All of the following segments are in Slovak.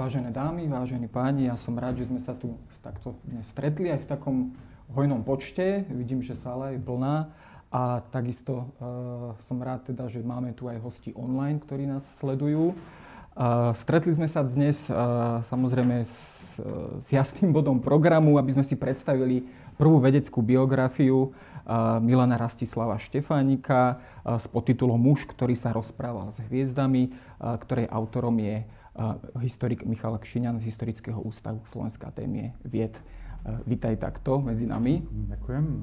Vážené dámy, vážení páni, ja som rád, že sme sa tu takto dnes stretli aj v takom hojnom počte. Vidím, že sála je plná. A takisto uh, som rád teda, že máme tu aj hosti online, ktorí nás sledujú. Uh, stretli sme sa dnes uh, samozrejme s, s jasným bodom programu, aby sme si predstavili prvú vedeckú biografiu Milana Rastislava Štefánika s podtitulom Muž, ktorý sa rozprával s hviezdami, ktorej autorom je historik Michal Kšiňan z Historického ústavu Slovenská témie vied. Vítaj takto medzi nami. Ďakujem.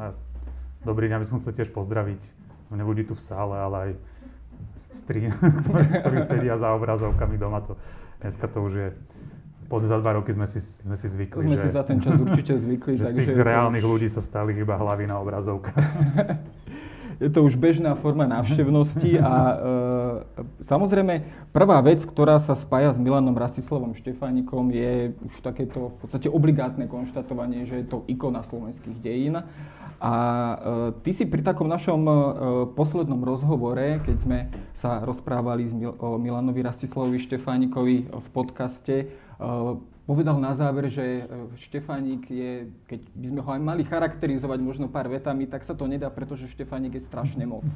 Dobrý deň, aby som sa tiež pozdraviť mne ľudí tu v sále, ale aj stri, ktorí, ktorí sedia za obrazovkami doma. To, dneska to už je pod za dva roky sme si, sme si zvykli. Sme že, si za ten čas určite zvykli. že z tých reálnych už... ľudí sa stali iba hlavy na obrazovkách. je to už bežná forma návštevnosti a e, samozrejme prvá vec, ktorá sa spája s Milanom Rastislavom Štefánikom je už takéto v podstate obligátne konštatovanie, že je to ikona slovenských dejín. A e, ty si pri takom našom e, poslednom rozhovore, keď sme sa rozprávali Mil- o Milanovi Rastislavovi Štefánikovi v podcaste, Eh, povedal na záver, že eh, Štefánik je, keď by sme ho aj mali charakterizovať možno pár vetami, tak sa to nedá, pretože Štefánik je strašne moc.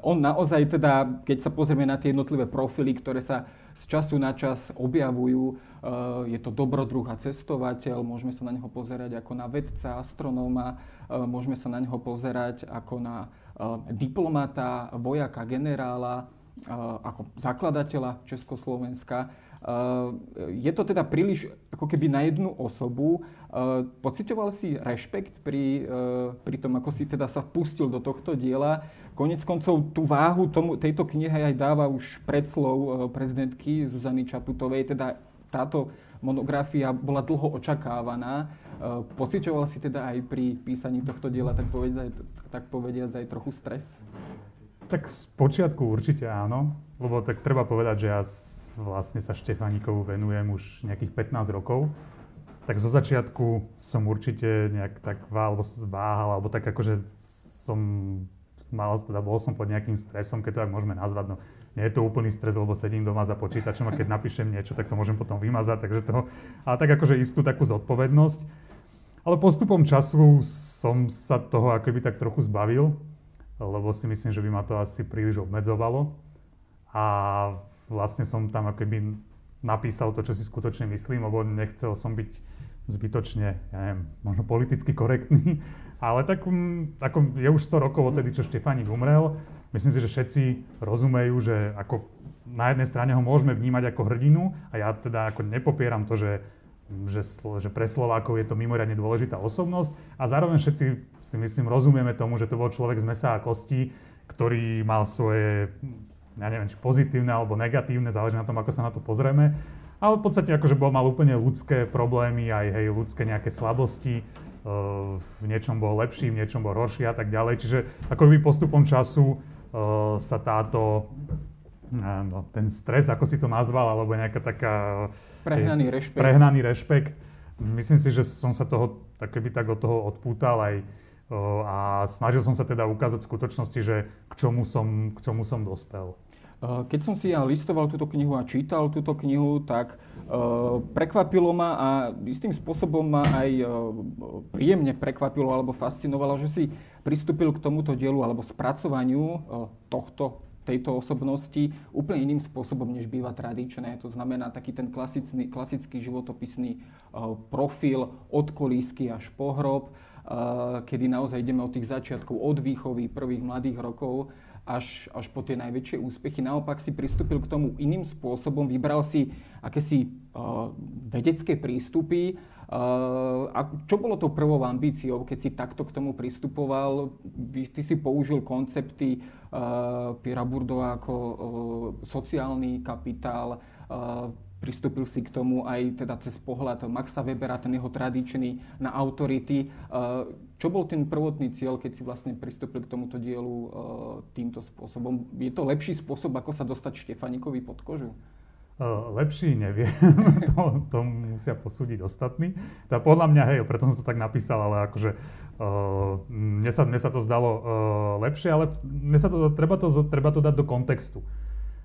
On naozaj teda, keď sa pozrieme na tie jednotlivé profily, ktoré sa z času na čas objavujú, uh, je to dobrodruh a cestovateľ, môžeme sa na neho pozerať ako na vedca, astronóma, uh, môžeme sa na neho pozerať ako na diplomata, vojaka, generála, ako zakladateľa Československa. Je to teda príliš ako keby na jednu osobu. Pocitoval si rešpekt pri, pri tom, ako si teda sa pustil do tohto diela. Konec koncov tú váhu tomu, tejto knihy aj dáva už predslov prezidentky Zuzany Čaputovej. Teda táto monografia bola dlho očakávaná. Pocitoval si teda aj pri písaní tohto diela, tak povediať, tak povediať aj trochu stres? Tak z počiatku určite áno, lebo tak treba povedať, že ja vlastne sa Štefánikovu venujem už nejakých 15 rokov. Tak zo začiatku som určite nejak tak alebo váhal, alebo tak akože som mal, teda bol som pod nejakým stresom, keď to tak môžeme nazvať. No, nie je to úplný stres, lebo sedím doma za počítačom a keď napíšem niečo, tak to môžem potom vymazať, takže to, ale tak akože istú takú zodpovednosť. Ale postupom času som sa toho akoby tak trochu zbavil lebo si myslím, že by ma to asi príliš obmedzovalo. A vlastne som tam akoby napísal to, čo si skutočne myslím, lebo nechcel som byť zbytočne, ja neviem, možno politicky korektný, ale tak um, ako je už 100 rokov odtedy, čo Štefánik umrel. Myslím si, že všetci rozumejú, že ako na jednej strane ho môžeme vnímať ako hrdinu a ja teda ako nepopieram to, že že, že pre Slovákov je to mimoriadne dôležitá osobnosť a zároveň všetci si myslím rozumieme tomu, že to bol človek z mesa a kosti, ktorý mal svoje, ja neviem, či pozitívne alebo negatívne, záleží na tom, ako sa na to pozrieme, ale v podstate akože bol, mal úplne ľudské problémy, aj hej, ľudské nejaké slabosti, v niečom bol lepší, v niečom bol horší a tak ďalej. Čiže ako by postupom času sa táto no, ten stres, ako si to nazval, alebo nejaká taká... Prehnaný rešpekt. Prehnaný rešpekt. Myslím si, že som sa toho tak keby tak od toho odpútal aj a snažil som sa teda ukázať skutočnosti, že k čomu som, k čomu som dospel. Keď som si ja listoval túto knihu a čítal túto knihu, tak prekvapilo ma a istým spôsobom ma aj príjemne prekvapilo alebo fascinovalo, že si pristúpil k tomuto dielu alebo spracovaniu tohto tejto osobnosti úplne iným spôsobom, než býva tradičné. To znamená taký ten klasický, klasický životopisný profil od kolísky až po hrob, kedy naozaj ideme od tých začiatkov, od výchovy prvých mladých rokov až, až po tie najväčšie úspechy. Naopak si pristúpil k tomu iným spôsobom, vybral si akési uh, vedecké prístupy, a čo bolo tou prvou ambíciou, keď si takto k tomu pristupoval? Ty si použil koncepty uh, Piera Burdova ako uh, sociálny kapitál, uh, pristúpil si k tomu aj teda cez pohľad Maxa Webera, ten jeho tradičný na autority. Čo bol ten prvotný cieľ, keď si vlastne pristúpil k tomuto dielu týmto spôsobom? Je to lepší spôsob, ako sa dostať Štefanikovi pod kožu? Lepší neviem, to, to musia posúdiť ostatní. Tá podľa mňa, hej, preto som to tak napísal, ale akože uh, mne, sa, mne sa to zdalo uh, lepšie, ale mne sa to, treba, to, treba to dať do kontextu.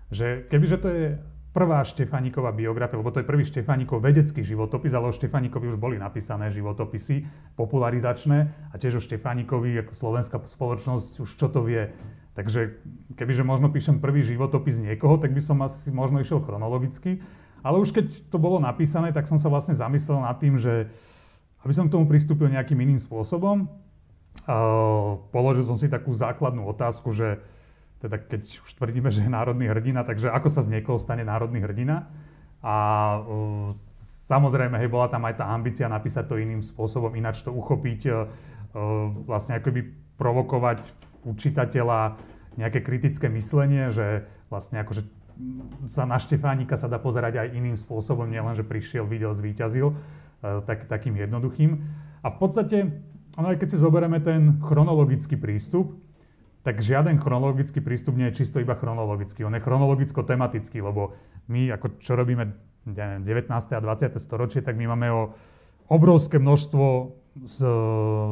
Že kebyže to je prvá Štefániková biografia, lebo to je prvý Štefánikov vedecký životopis, ale o Štefánikovi už boli napísané životopisy popularizačné a tiež o Štefánikovi ako slovenská spoločnosť už čo to vie. Takže kebyže možno píšem prvý životopis niekoho, tak by som asi možno išiel chronologicky. Ale už keď to bolo napísané, tak som sa vlastne zamyslel nad tým, že aby som k tomu pristúpil nejakým iným spôsobom, položil som si takú základnú otázku, že teda keď už tvrdíme, že je národný hrdina, takže ako sa z niekoho stane národný hrdina. A uh, samozrejme, hej, bola tam aj tá ambícia napísať to iným spôsobom, ináč to uchopiť, uh, vlastne akoby provokovať u čitateľa nejaké kritické myslenie, že vlastne akože sa na Štefánika sa dá pozerať aj iným spôsobom, nielen, že prišiel, videl, zvíťazil, tak, takým jednoduchým. A v podstate, ono aj keď si zoberieme ten chronologický prístup, tak žiaden chronologický prístup nie je čisto iba chronologický. On je chronologicko-tematický, lebo my, ako čo robíme 19. a 20. storočie, tak my máme o obrovské množstvo z,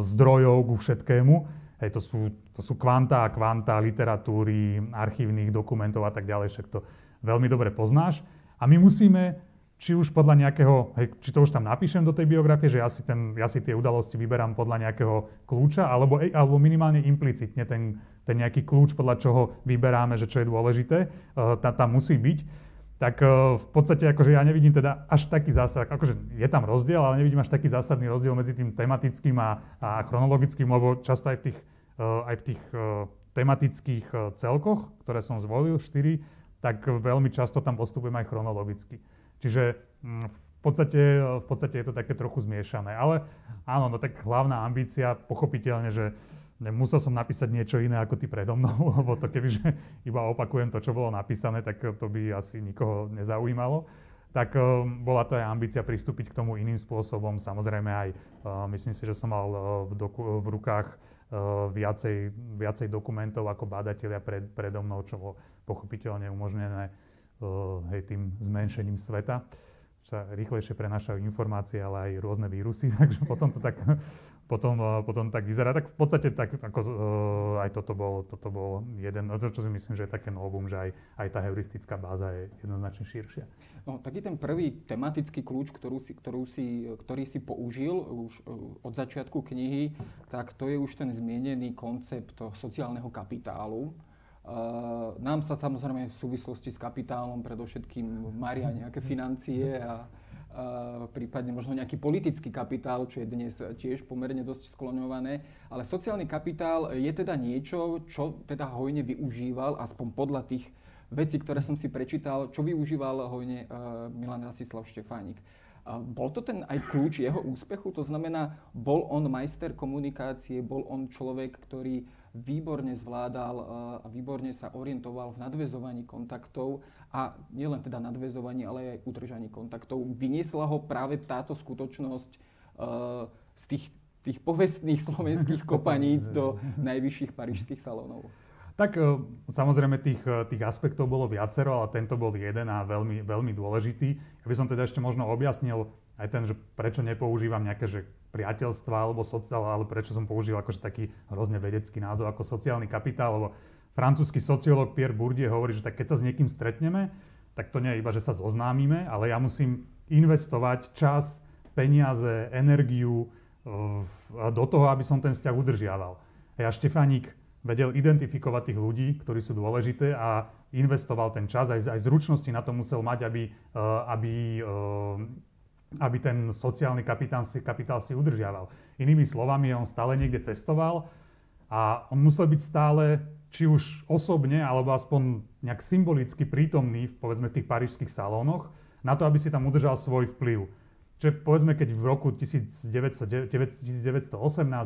zdrojov ku všetkému. Hej, to, sú, to sú kvanta a kvanta literatúry, archívnych dokumentov a tak ďalej, však to veľmi dobre poznáš. A my musíme či už podľa nejakého, hej, či to už tam napíšem do tej biografie, že ja si, ten, ja si tie udalosti vyberám podľa nejakého kľúča, alebo, alebo minimálne implicitne ten, ten nejaký kľúč, podľa čoho vyberáme, že čo je dôležité, uh, tam musí byť. Tak uh, v podstate akože ja nevidím teda až taký zásad, akože je tam rozdiel, ale nevidím až taký zásadný rozdiel medzi tým tematickým a, a chronologickým, lebo často aj v tých, uh, aj v tých tematických celkoch, ktoré som zvolil, 4, tak veľmi často tam postupujem aj chronologicky. Čiže mm, v podstate, v podstate je to také trochu zmiešané. Ale áno, no tak hlavná ambícia, pochopiteľne, že musel som napísať niečo iné ako ty predo mnou, lebo to kebyže iba opakujem to, čo bolo napísané, tak to by asi nikoho nezaujímalo. Tak uh, bola to aj ambícia pristúpiť k tomu iným spôsobom. Samozrejme aj, uh, myslím si, že som mal uh, v, doku, v rukách viacej, viacej dokumentov ako bádatelia pred, predo mnou, čo bolo pochopiteľne umožnené hej, tým zmenšením sveta sa rýchlejšie prenášajú informácie, ale aj rôzne vírusy, takže potom to tak, potom, potom tak vyzerá. Tak v podstate tak, ako, aj toto bol, toto bol jeden, to, čo si myslím, že je také novum, že aj, aj tá heuristická báza je jednoznačne širšia. No, taký ten prvý tematický kľúč, ktorú si, ktorú si, ktorý si použil už od začiatku knihy, tak to je už ten zmienený koncept sociálneho kapitálu nám sa samozrejme v súvislosti s kapitálom predovšetkým maria nejaké financie a uh, prípadne možno nejaký politický kapitál, čo je dnes tiež pomerne dosť skloňované. Ale sociálny kapitál je teda niečo, čo teda hojne využíval, aspoň podľa tých vecí, ktoré som si prečítal, čo využíval hojne uh, Milan Rasislav Štefánik. Bol to ten aj kľúč jeho úspechu? To znamená, bol on majster komunikácie, bol on človek, ktorý výborne zvládal eh, a výborne sa orientoval v nadvezovaní kontaktov a nielen teda nadvezovaní, ale aj udržaní kontaktov. Vyniesla ho práve táto skutočnosť eh, z tých, tých povestných slovenských kopaníc do najvyšších parížských salónov. Tak eh, samozrejme tých, tých aspektov bolo viacero, ale tento bol jeden a veľmi, veľmi dôležitý. Ja by som teda ešte možno objasnil aj ten, že prečo nepoužívam nejaké že priateľstva alebo sociál, ale prečo som použil akože taký hrozne vedecký názov ako sociálny kapitál, lebo francúzsky sociológ Pierre Bourdieu hovorí, že tak keď sa s niekým stretneme, tak to nie je iba, že sa zoznámime, ale ja musím investovať čas, peniaze, energiu do toho, aby som ten vzťah udržiaval. A ja Štefánik vedel identifikovať tých ľudí, ktorí sú dôležité a investoval ten čas, aj, aj zručnosti na to musel mať, aby, aby aby ten sociálny kapitál si, kapitál si udržiaval. Inými slovami, on stále niekde cestoval a on musel byť stále, či už osobne, alebo aspoň nejak symbolicky prítomný v povedzme tých parížských salónoch, na to, aby si tam udržal svoj vplyv. Čiže povedzme, keď v roku 1900, 1918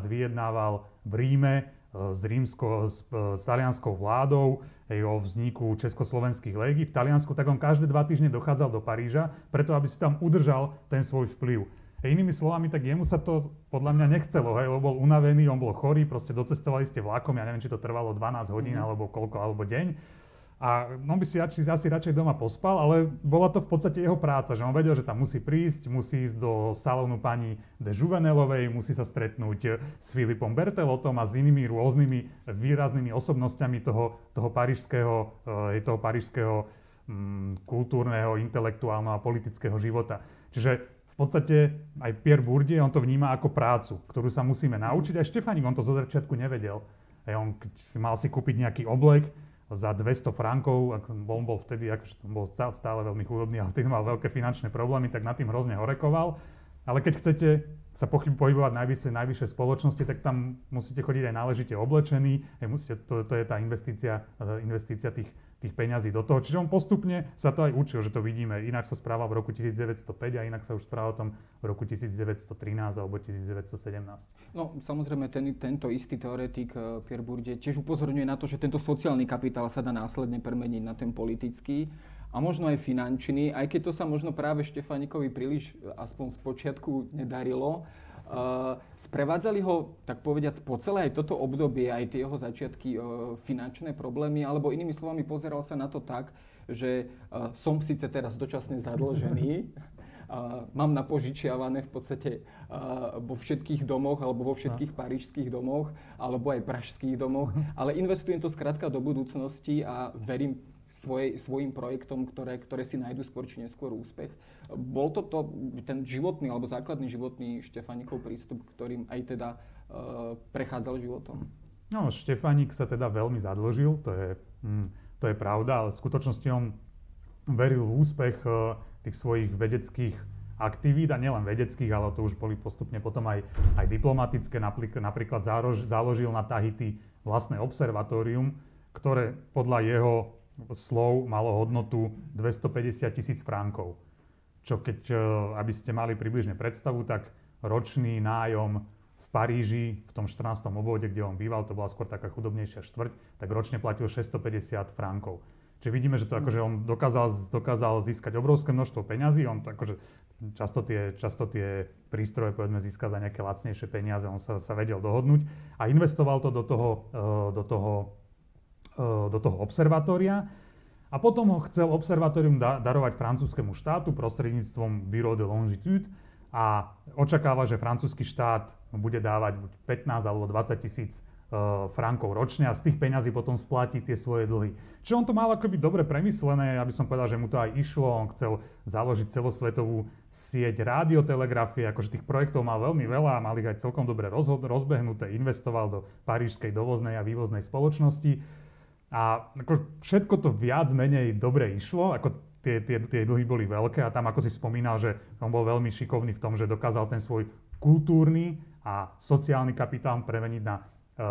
vyjednával v Ríme s, rímsko, s, e, s talianskou vládou, hej, o vzniku československých légií v Taliansku, tak on každé dva týždne dochádzal do Paríža, preto aby si tam udržal ten svoj vplyv. Hej, inými slovami, tak jemu sa to podľa mňa nechcelo, hej, lebo bol unavený, on bol chorý, proste docestovali ste vlakom, ja neviem, či to trvalo 12 hodín mm. alebo koľko, alebo deň a on by si asi, asi radšej doma pospal, ale bola to v podstate jeho práca, že on vedel, že tam musí prísť, musí ísť do salónu pani de Juvenelovej, musí sa stretnúť s Filipom Bertelotom a s inými rôznymi výraznými osobnosťami toho, toho parížského, eh, toho parížského mm, kultúrneho, intelektuálneho a politického života. Čiže v podstate aj Pierre Bourdieu, on to vníma ako prácu, ktorú sa musíme naučiť. Aj Štefanik, on to zo začiatku nevedel. Aj on, mal si kúpiť nejaký oblek za 200 frankov, on bol vtedy, akože bol stále veľmi chudobný, ale vtedy mal veľké finančné problémy, tak nad tým hrozne horekoval. Ale keď chcete sa pohybovať najvyššie, najvyššie spoločnosti, tak tam musíte chodiť aj náležite oblečení, musíte, to, to je tá investícia, investícia tých, tých peňazí do toho. Čiže on postupne sa to aj učil, že to vidíme. Ináč sa správa v roku 1905 a inak sa už správa o tom v roku 1913 alebo 1917. No samozrejme ten, tento istý teoretik eh, Pierre Bourdieu tiež upozorňuje na to, že tento sociálny kapitál sa dá následne premeniť na ten politický a možno aj finančný, aj keď to sa možno práve Štefánikovi príliš aspoň z počiatku nedarilo. Uh, sprevádzali ho, tak povediac, po celé aj toto obdobie, aj tie jeho začiatky, uh, finančné problémy, alebo inými slovami pozeral sa na to tak, že uh, som síce teraz dočasne zadlžený, mám napožičiavané v podstate vo všetkých domoch, alebo vo všetkých parížských domoch, alebo aj pražských domoch, ale investujem to skrátka do budúcnosti a verím svoj, svojim projektom, ktoré, ktoré si nájdu skôr či neskôr úspech. Bol to, to ten životný alebo základný životný Štefánikov prístup, ktorým aj teda uh, prechádzal životom? No, Štefánik sa teda veľmi zadlžil, to je, hm, to je pravda, ale v skutočnosti on veril v úspech uh, tých svojich vedeckých aktivít a nielen vedeckých, ale to už boli postupne potom aj, aj diplomatické. Napríklad založil na Tahiti vlastné observatórium, ktoré podľa jeho slov malo hodnotu 250 tisíc frankov. Čo keď, e, aby ste mali približne predstavu, tak ročný nájom v Paríži, v tom 14. obvode, kde on býval, to bola skôr taká chudobnejšia štvrť, tak ročne platil 650 frankov. Čiže vidíme, že to akože on dokázal, dokázal získať obrovské množstvo peňazí, on to akože často tie, často tie prístroje povedzme získa za nejaké lacnejšie peniaze, on sa, sa vedel dohodnúť a investoval to do toho, e, do toho do toho observatória a potom ho chcel observatórium da- darovať francúzskému štátu prostredníctvom Bureau de Longitude a očakáva, že francúzsky štát bude dávať buď 15 alebo 20 tisíc e, frankov ročne a z tých peňazí potom splatí tie svoje dlhy. Čiže on to mal akoby dobre premyslené, aby som povedal, že mu to aj išlo, on chcel založiť celosvetovú sieť radiotelegrafie, akože tých projektov mal veľmi veľa, mal ich aj celkom dobre rozbehnuté, investoval do parížskej dovoznej a vývoznej spoločnosti a ako všetko to viac menej dobre išlo, ako tie, tie, tie dlhy boli veľké a tam ako si spomínal, že on bol veľmi šikovný v tom, že dokázal ten svoj kultúrny a sociálny kapitál premeniť na, e,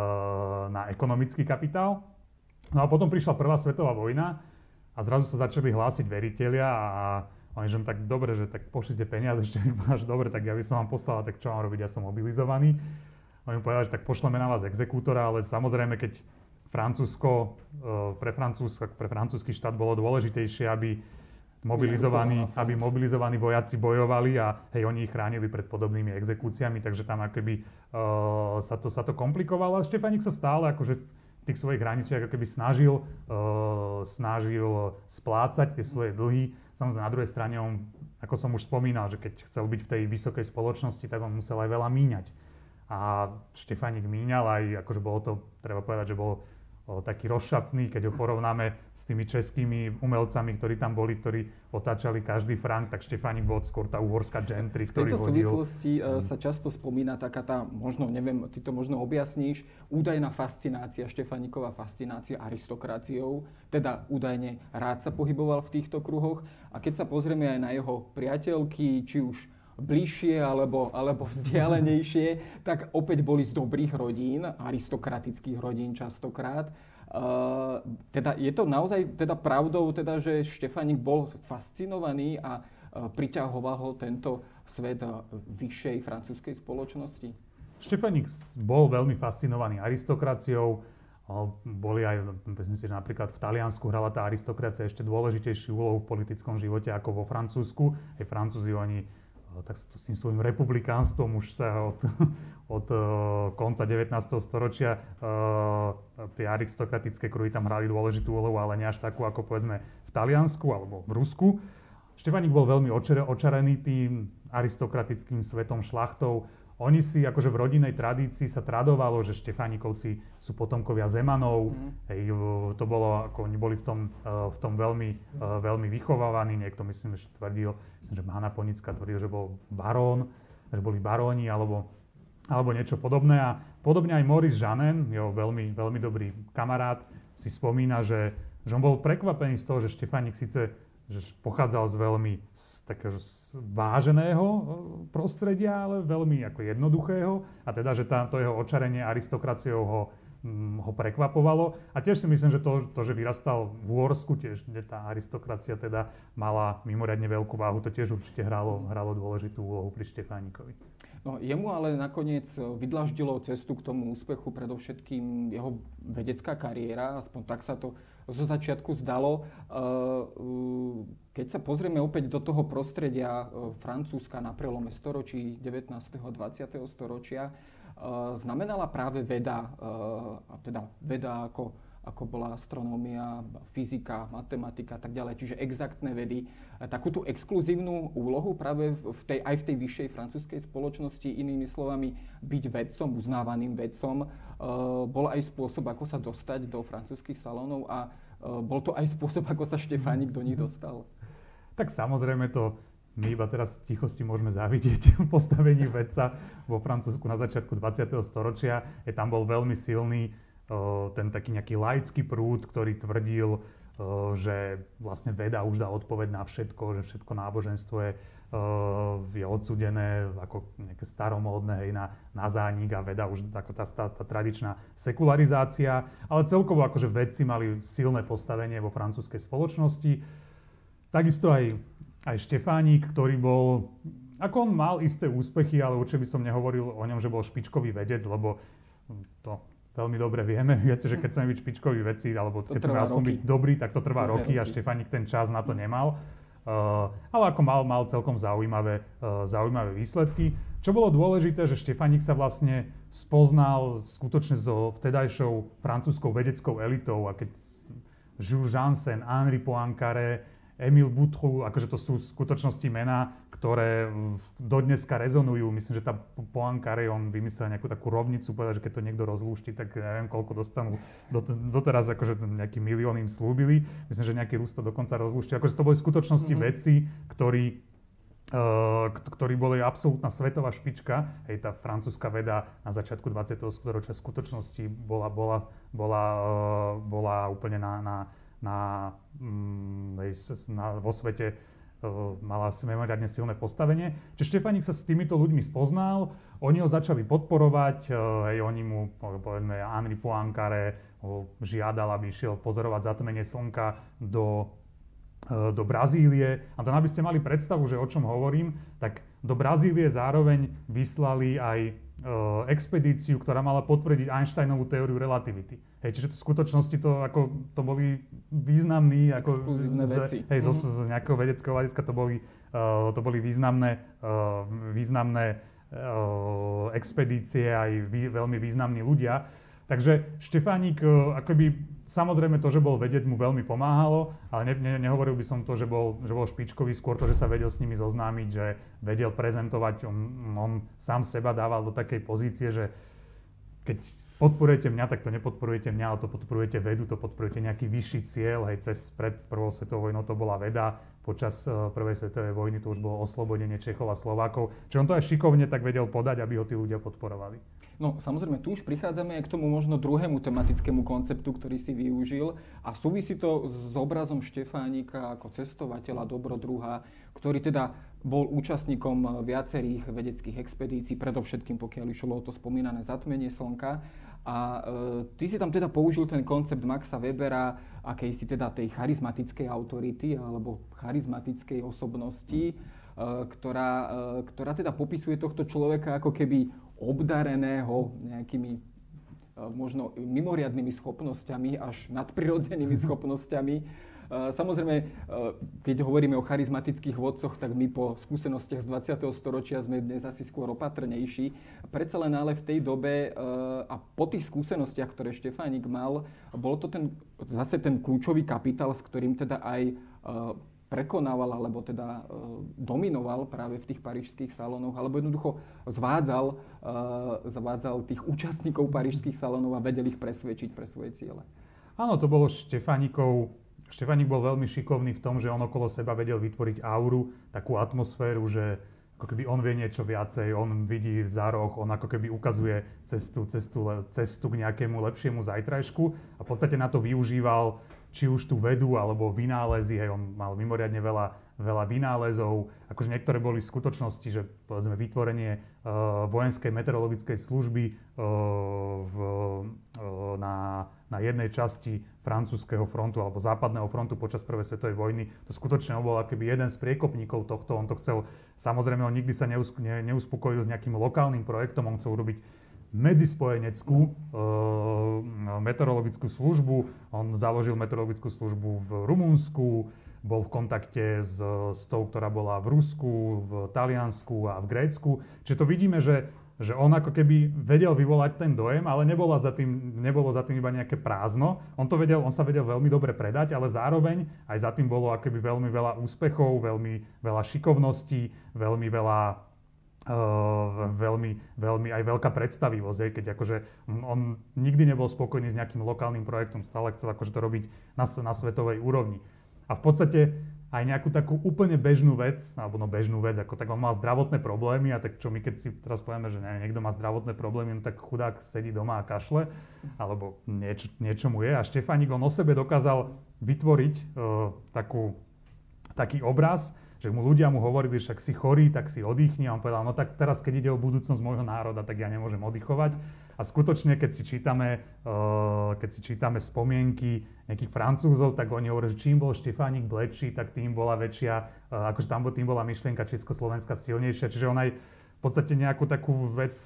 na ekonomický kapitál. No a potom prišla prvá svetová vojna a zrazu sa začali hlásiť veriteľia a oni, že tak dobre, že tak pošlite peniaze, ešte mi povedal, dobre, tak ja by som vám poslal, tak čo mám robiť, ja som mobilizovaný. Oni povedali, že tak pošleme na vás exekútora, ale samozrejme, keď Francúzsko, e, pre, Francúz, pre francúzsky štát bolo dôležitejšie, aby mobilizovaní, aby mobilizovaní vojaci bojovali a hej, oni ich chránili pred podobnými exekúciami, takže tam akoby uh, sa, to, sa to komplikovalo. A Štefanik sa stále akože v tých svojich hraniciach akoby snažil, uh, snažil splácať tie svoje dlhy. Samozrejme na druhej strane on, ako som už spomínal, že keď chcel byť v tej vysokej spoločnosti, tak on musel aj veľa míňať. A Štefanik míňal aj, akože bolo to, treba povedať, že bolo taký rozšafný, keď ho porovnáme s tými českými umelcami, ktorí tam boli, ktorí otáčali každý frank, tak Štefánik bol skôr tá uhorská gentry, ktorý V tejto hodil. súvislosti mm. sa často spomína taká tá, možno, neviem, ty to možno objasníš, údajná fascinácia, Štefániková fascinácia aristokraciou, teda údajne rád sa pohyboval v týchto kruhoch a keď sa pozrieme aj na jeho priateľky, či už bližšie alebo, alebo vzdialenejšie, tak opäť boli z dobrých rodín, aristokratických rodín častokrát. Uh, teda je to naozaj teda pravdou, teda, že Štefanik bol fascinovaný a uh, priťahoval ho tento svet uh, vyššej francúzskej spoločnosti? Štefanik bol veľmi fascinovaný aristokraciou. Boli aj, myslím si, že napríklad v Taliansku hrala tá aristokracia ešte dôležitejšiu úlohu v politickom živote ako vo Francúzsku. Aj Francúzi oni tak s tým svojím republikánstvom už sa od, od uh, konca 19. storočia uh, tie aristokratické kruhy tam hrali dôležitú úlohu, ale nie až takú ako povedzme v Taliansku alebo v Rusku. Štefanik bol veľmi očarený tým aristokratickým svetom šlachtou. Oni si akože v rodinnej tradícii sa tradovalo, že Štefánikovci sú potomkovia Zemanov. Mm. Hej, to bolo, ako oni boli v tom, v tom veľmi, veľmi vychovávaní. Niekto myslím, že tvrdil, že Hanna Ponická tvrdil, že bol barón, že boli baróni alebo, alebo niečo podobné. A podobne aj Maurice Janen, jeho veľmi, veľmi dobrý kamarát, si spomína, že, že on bol prekvapený z toho, že Štefánik síce že pochádzal z veľmi z takého váženého e, prostredia, ale veľmi ako jednoduchého a teda, že tá, to jeho očarenie aristokraciou ho, hm, ho prekvapovalo. A tiež si myslím, že to, to, že vyrastal v Úorsku, tiež, kde tá aristokracia teda mala mimoriadne veľkú váhu, to tiež určite hralo, hralo dôležitú úlohu pri Štefánikovi. No, jemu ale nakoniec vydlaždilo cestu k tomu úspechu predovšetkým jeho vedecká kariéra, aspoň tak sa to zo začiatku zdalo. Eh, keď sa pozrieme opäť do toho prostredia eh, Francúzska na prelome storočí 19. a 20. storočia, eh, znamenala práve veda, a teda veda ako ako bola astronómia, fyzika, matematika a tak ďalej, čiže exaktné vedy, takú tú exkluzívnu úlohu práve v tej, aj v tej vyššej francúzskej spoločnosti, inými slovami, byť vedcom, uznávaným vedcom, bol aj spôsob, ako sa dostať do francúzskych salónov a uh, bol to aj spôsob, ako sa Štefánik do nich dostal. Tak samozrejme to my iba teraz v tichosti môžeme závidieť postavení vedca vo Francúzsku na začiatku 20. storočia. Je tam bol veľmi silný ten taký nejaký laický prúd, ktorý tvrdil, že vlastne veda už dá odpoveď na všetko, že všetko náboženstvo je, je odsudené ako nejaké staromódne hej, na, na zánik a veda už ako tá, tá, tá tradičná sekularizácia. Ale celkovo akože vedci mali silné postavenie vo francúzskej spoločnosti. Takisto aj, aj Štefánik, ktorý bol, ako on mal isté úspechy, ale určite by som nehovoril o ňom, že bol špičkový vedec, lebo to veľmi dobre vieme, viete, že keď chceme byť špičkoví veci, alebo to keď chceme aspoň byť dobrý, tak to trvá to roky, roky a Štefanik ten čas na to nemal. Uh, ale ako mal, mal celkom zaujímavé, uh, zaujímavé výsledky. Čo bolo dôležité, že Štefanik sa vlastne spoznal skutočne so vtedajšou francúzskou vedeckou elitou a keď Jules Janssen, Henri Poincaré, Emil Butru, akože to sú skutočnosti mená, ktoré dodneska rezonujú. Myslím, že tá Poincaré, on vymyslel nejakú takú rovnicu, povedal, že keď to niekto rozlúšti, tak neviem, koľko dostanú. Doteraz akože nejaký milión im slúbili. Myslím, že nejaký Rus to dokonca rozlúšti. Akože to boli skutočnosti mm-hmm. veci, ktorí Uh, ktorí boli absolútna svetová špička. Hej, tá francúzska veda na začiatku 20. storočia v skutočnosti bola, bola, bola, uh, bola úplne na, na, na, mm, na, vo svete mala mimoriadne silné postavenie. Čiže Štefanik sa s týmito ľuďmi spoznal, oni ho začali podporovať, hej, oni mu, povedzme, Henri Poincaré ho žiadal, aby išiel pozorovať zatmenie slnka do, do Brazílie. A to aby ste mali predstavu, že o čom hovorím, tak do Brazílie zároveň vyslali aj expedíciu, ktorá mala potvrdiť Einsteinovú teóriu relativity. Hej, čiže v skutočnosti to, ako, to boli významní, ako z, veci. Hej, mm-hmm. zo, z nejakého vedeckého hľadiska to boli, uh, to boli významné, uh, významné uh, expedície aj vý, veľmi významní ľudia. Takže Štefánik, uh, akoby, samozrejme to, že bol vedec, mu veľmi pomáhalo, ale ne, ne, nehovoril by som to, že bol, že bol špičkový, skôr to, že sa vedel s nimi zoznámiť, že vedel prezentovať, on, on sám seba dával do takej pozície, že keď podporujete mňa, tak to nepodporujete mňa, ale to podporujete vedu, to podporujete nejaký vyšší cieľ. Hej, cez pred prvou svetovou vojnou to bola veda, počas uh, prvej svetovej vojny to už bolo oslobodenie Čechov a Slovákov. Čiže on to aj šikovne tak vedel podať, aby ho tí ľudia podporovali. No samozrejme, tu už prichádzame aj k tomu možno druhému tematickému konceptu, ktorý si využil a súvisí to s obrazom Štefánika ako cestovateľa, dobrodruha, ktorý teda bol účastníkom viacerých vedeckých expedícií, predovšetkým pokiaľ išlo o to spomínané zatmenie slnka. A e, ty si tam teda použil ten koncept Maxa Webera, akejsi teda tej charizmatickej autority alebo charizmatickej osobnosti, e, ktorá, e, ktorá teda popisuje tohto človeka ako keby obdareného nejakými e, možno mimoriadnými schopnosťami, až nadprirodzenými schopnosťami, samozrejme, eh, keď hovoríme o charizmatických vodcoch, tak my po skúsenostiach z 20. storočia sme dnes asi skôr opatrnejší. Predsa len ale v tej dobe eh, a po tých skúsenostiach, ktoré Štefánik mal, bol to ten, zase ten kľúčový kapitál, s ktorým teda aj prekonával alebo teda dominoval práve v tých parížských salónoch, alebo jednoducho zvádzal, zvádzal tých účastníkov parížských salónov a vedel ich presvedčiť pre svoje ciele. Áno, to bolo Štefanikov Štefanik bol veľmi šikovný v tom, že on okolo seba vedel vytvoriť auru, takú atmosféru, že ako keby on vie niečo viacej, on vidí za roh, on ako keby ukazuje cestu, cestu, cestu k nejakému lepšiemu zajtrajšku a v podstate na to využíval či už tú vedu alebo vynálezy, hej, on mal mimoriadne veľa, veľa vynálezov, akože niektoré boli v skutočnosti, že povedzme vytvorenie uh, vojenskej meteorologickej služby uh, v, uh, na na jednej časti francúzského frontu alebo západného frontu počas prvej svetovej vojny. To skutočne on bol akoby jeden z priekopníkov tohto. On to chcel, samozrejme, on nikdy sa neus, ne, neuspokojil s nejakým lokálnym projektom, on chcel urobiť medzispojeneckú e, meteorologickú službu. On založil meteorologickú službu v Rumunsku, bol v kontakte s, s tou, ktorá bola v Rusku, v Taliansku a v Grécku. Čiže to vidíme, že že on ako keby vedel vyvolať ten dojem, ale nebolo za tým, nebolo za tým iba nejaké prázdno. On, to vedel, on sa vedel veľmi dobre predať, ale zároveň aj za tým bolo akoby veľmi veľa úspechov, veľmi veľa šikovností, veľmi veľa Uh, veľmi, veľmi aj veľká predstavivosť, keď akože on nikdy nebol spokojný s nejakým lokálnym projektom, stále chcel akože to robiť na, na svetovej úrovni. A v podstate aj nejakú takú úplne bežnú vec, alebo no bežnú vec, ako tak on mal zdravotné problémy a tak čo my keď si teraz povieme, že ne, niekto má zdravotné problémy, no tak chudák sedí doma a kašle, alebo nieč, niečo mu je. A Štefánik on o sebe dokázal vytvoriť uh, takú, taký obraz, že mu ľudia mu hovorili, že ak si chorý, tak si oddychni. A on povedal, no tak teraz, keď ide o budúcnosť môjho národa, tak ja nemôžem oddychovať. A skutočne, keď si čítame, uh, keď si čítame spomienky nejakých Francúzov, tak oni hovoria, že čím bol Štefánik Blečí, tak tým bola väčšia, uh, akože tam tým bola myšlienka Československa silnejšia. Čiže on aj v podstate nejakú takú vec,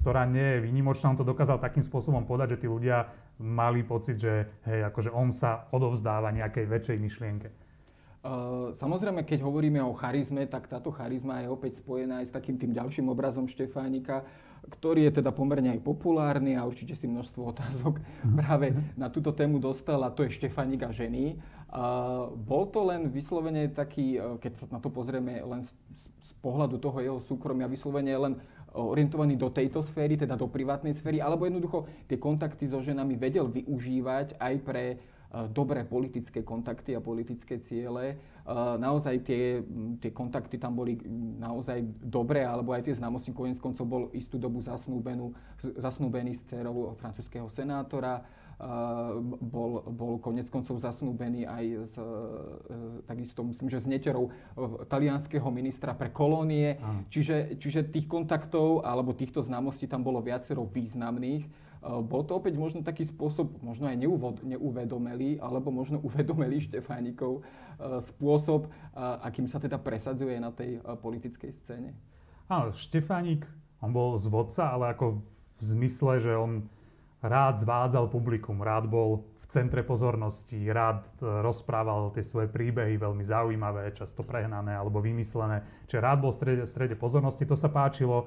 ktorá nie je výnimočná, on to dokázal takým spôsobom podať, že tí ľudia mali pocit, že hej, akože on sa odovzdáva nejakej väčšej myšlienke. Samozrejme, keď hovoríme o charizme, tak táto charizma je opäť spojená aj s takým tým ďalším obrazom Štefánika, ktorý je teda pomerne aj populárny a určite si množstvo otázok práve na túto tému dostal a to je Štefánik a ženy. Bol to len vyslovene taký, e, keď sa na to pozrieme len z, z pohľadu toho jeho súkromia, vyslovene len orientovaný do tejto sféry, teda do privátnej sféry, alebo jednoducho tie kontakty so ženami vedel využívať aj pre Eh, dobré politické kontakty a politické ciele. Naozaj tie, tie kontakty tam boli naozaj dobré, alebo aj tie známosti konec koncov bol istú dobu zasnúbený s dcerou francúzského senátora. Bol, bol konec koncov zasnúbený aj s, uh, takisto myslím, že s neterou uh, talianského ministra pre kolónie. Čiže, čiže tých kontaktov alebo týchto známostí tam bolo viacero významných. Bol to opäť možno taký spôsob, možno aj neuvedomelý, alebo možno uvedomelý Štefánikov eh, spôsob, eh, akým sa teda presadzuje na tej politickej scéne. Áno, Štefánik, on bol z vodca, ale ako v zmysle, že on rád zvádzal publikum, rád bol v centre pozornosti, rád rozprával tie svoje príbehy, veľmi zaujímavé, často prehnané alebo vymyslené. Čiže rád bol v strede, v strede pozornosti, to sa páčilo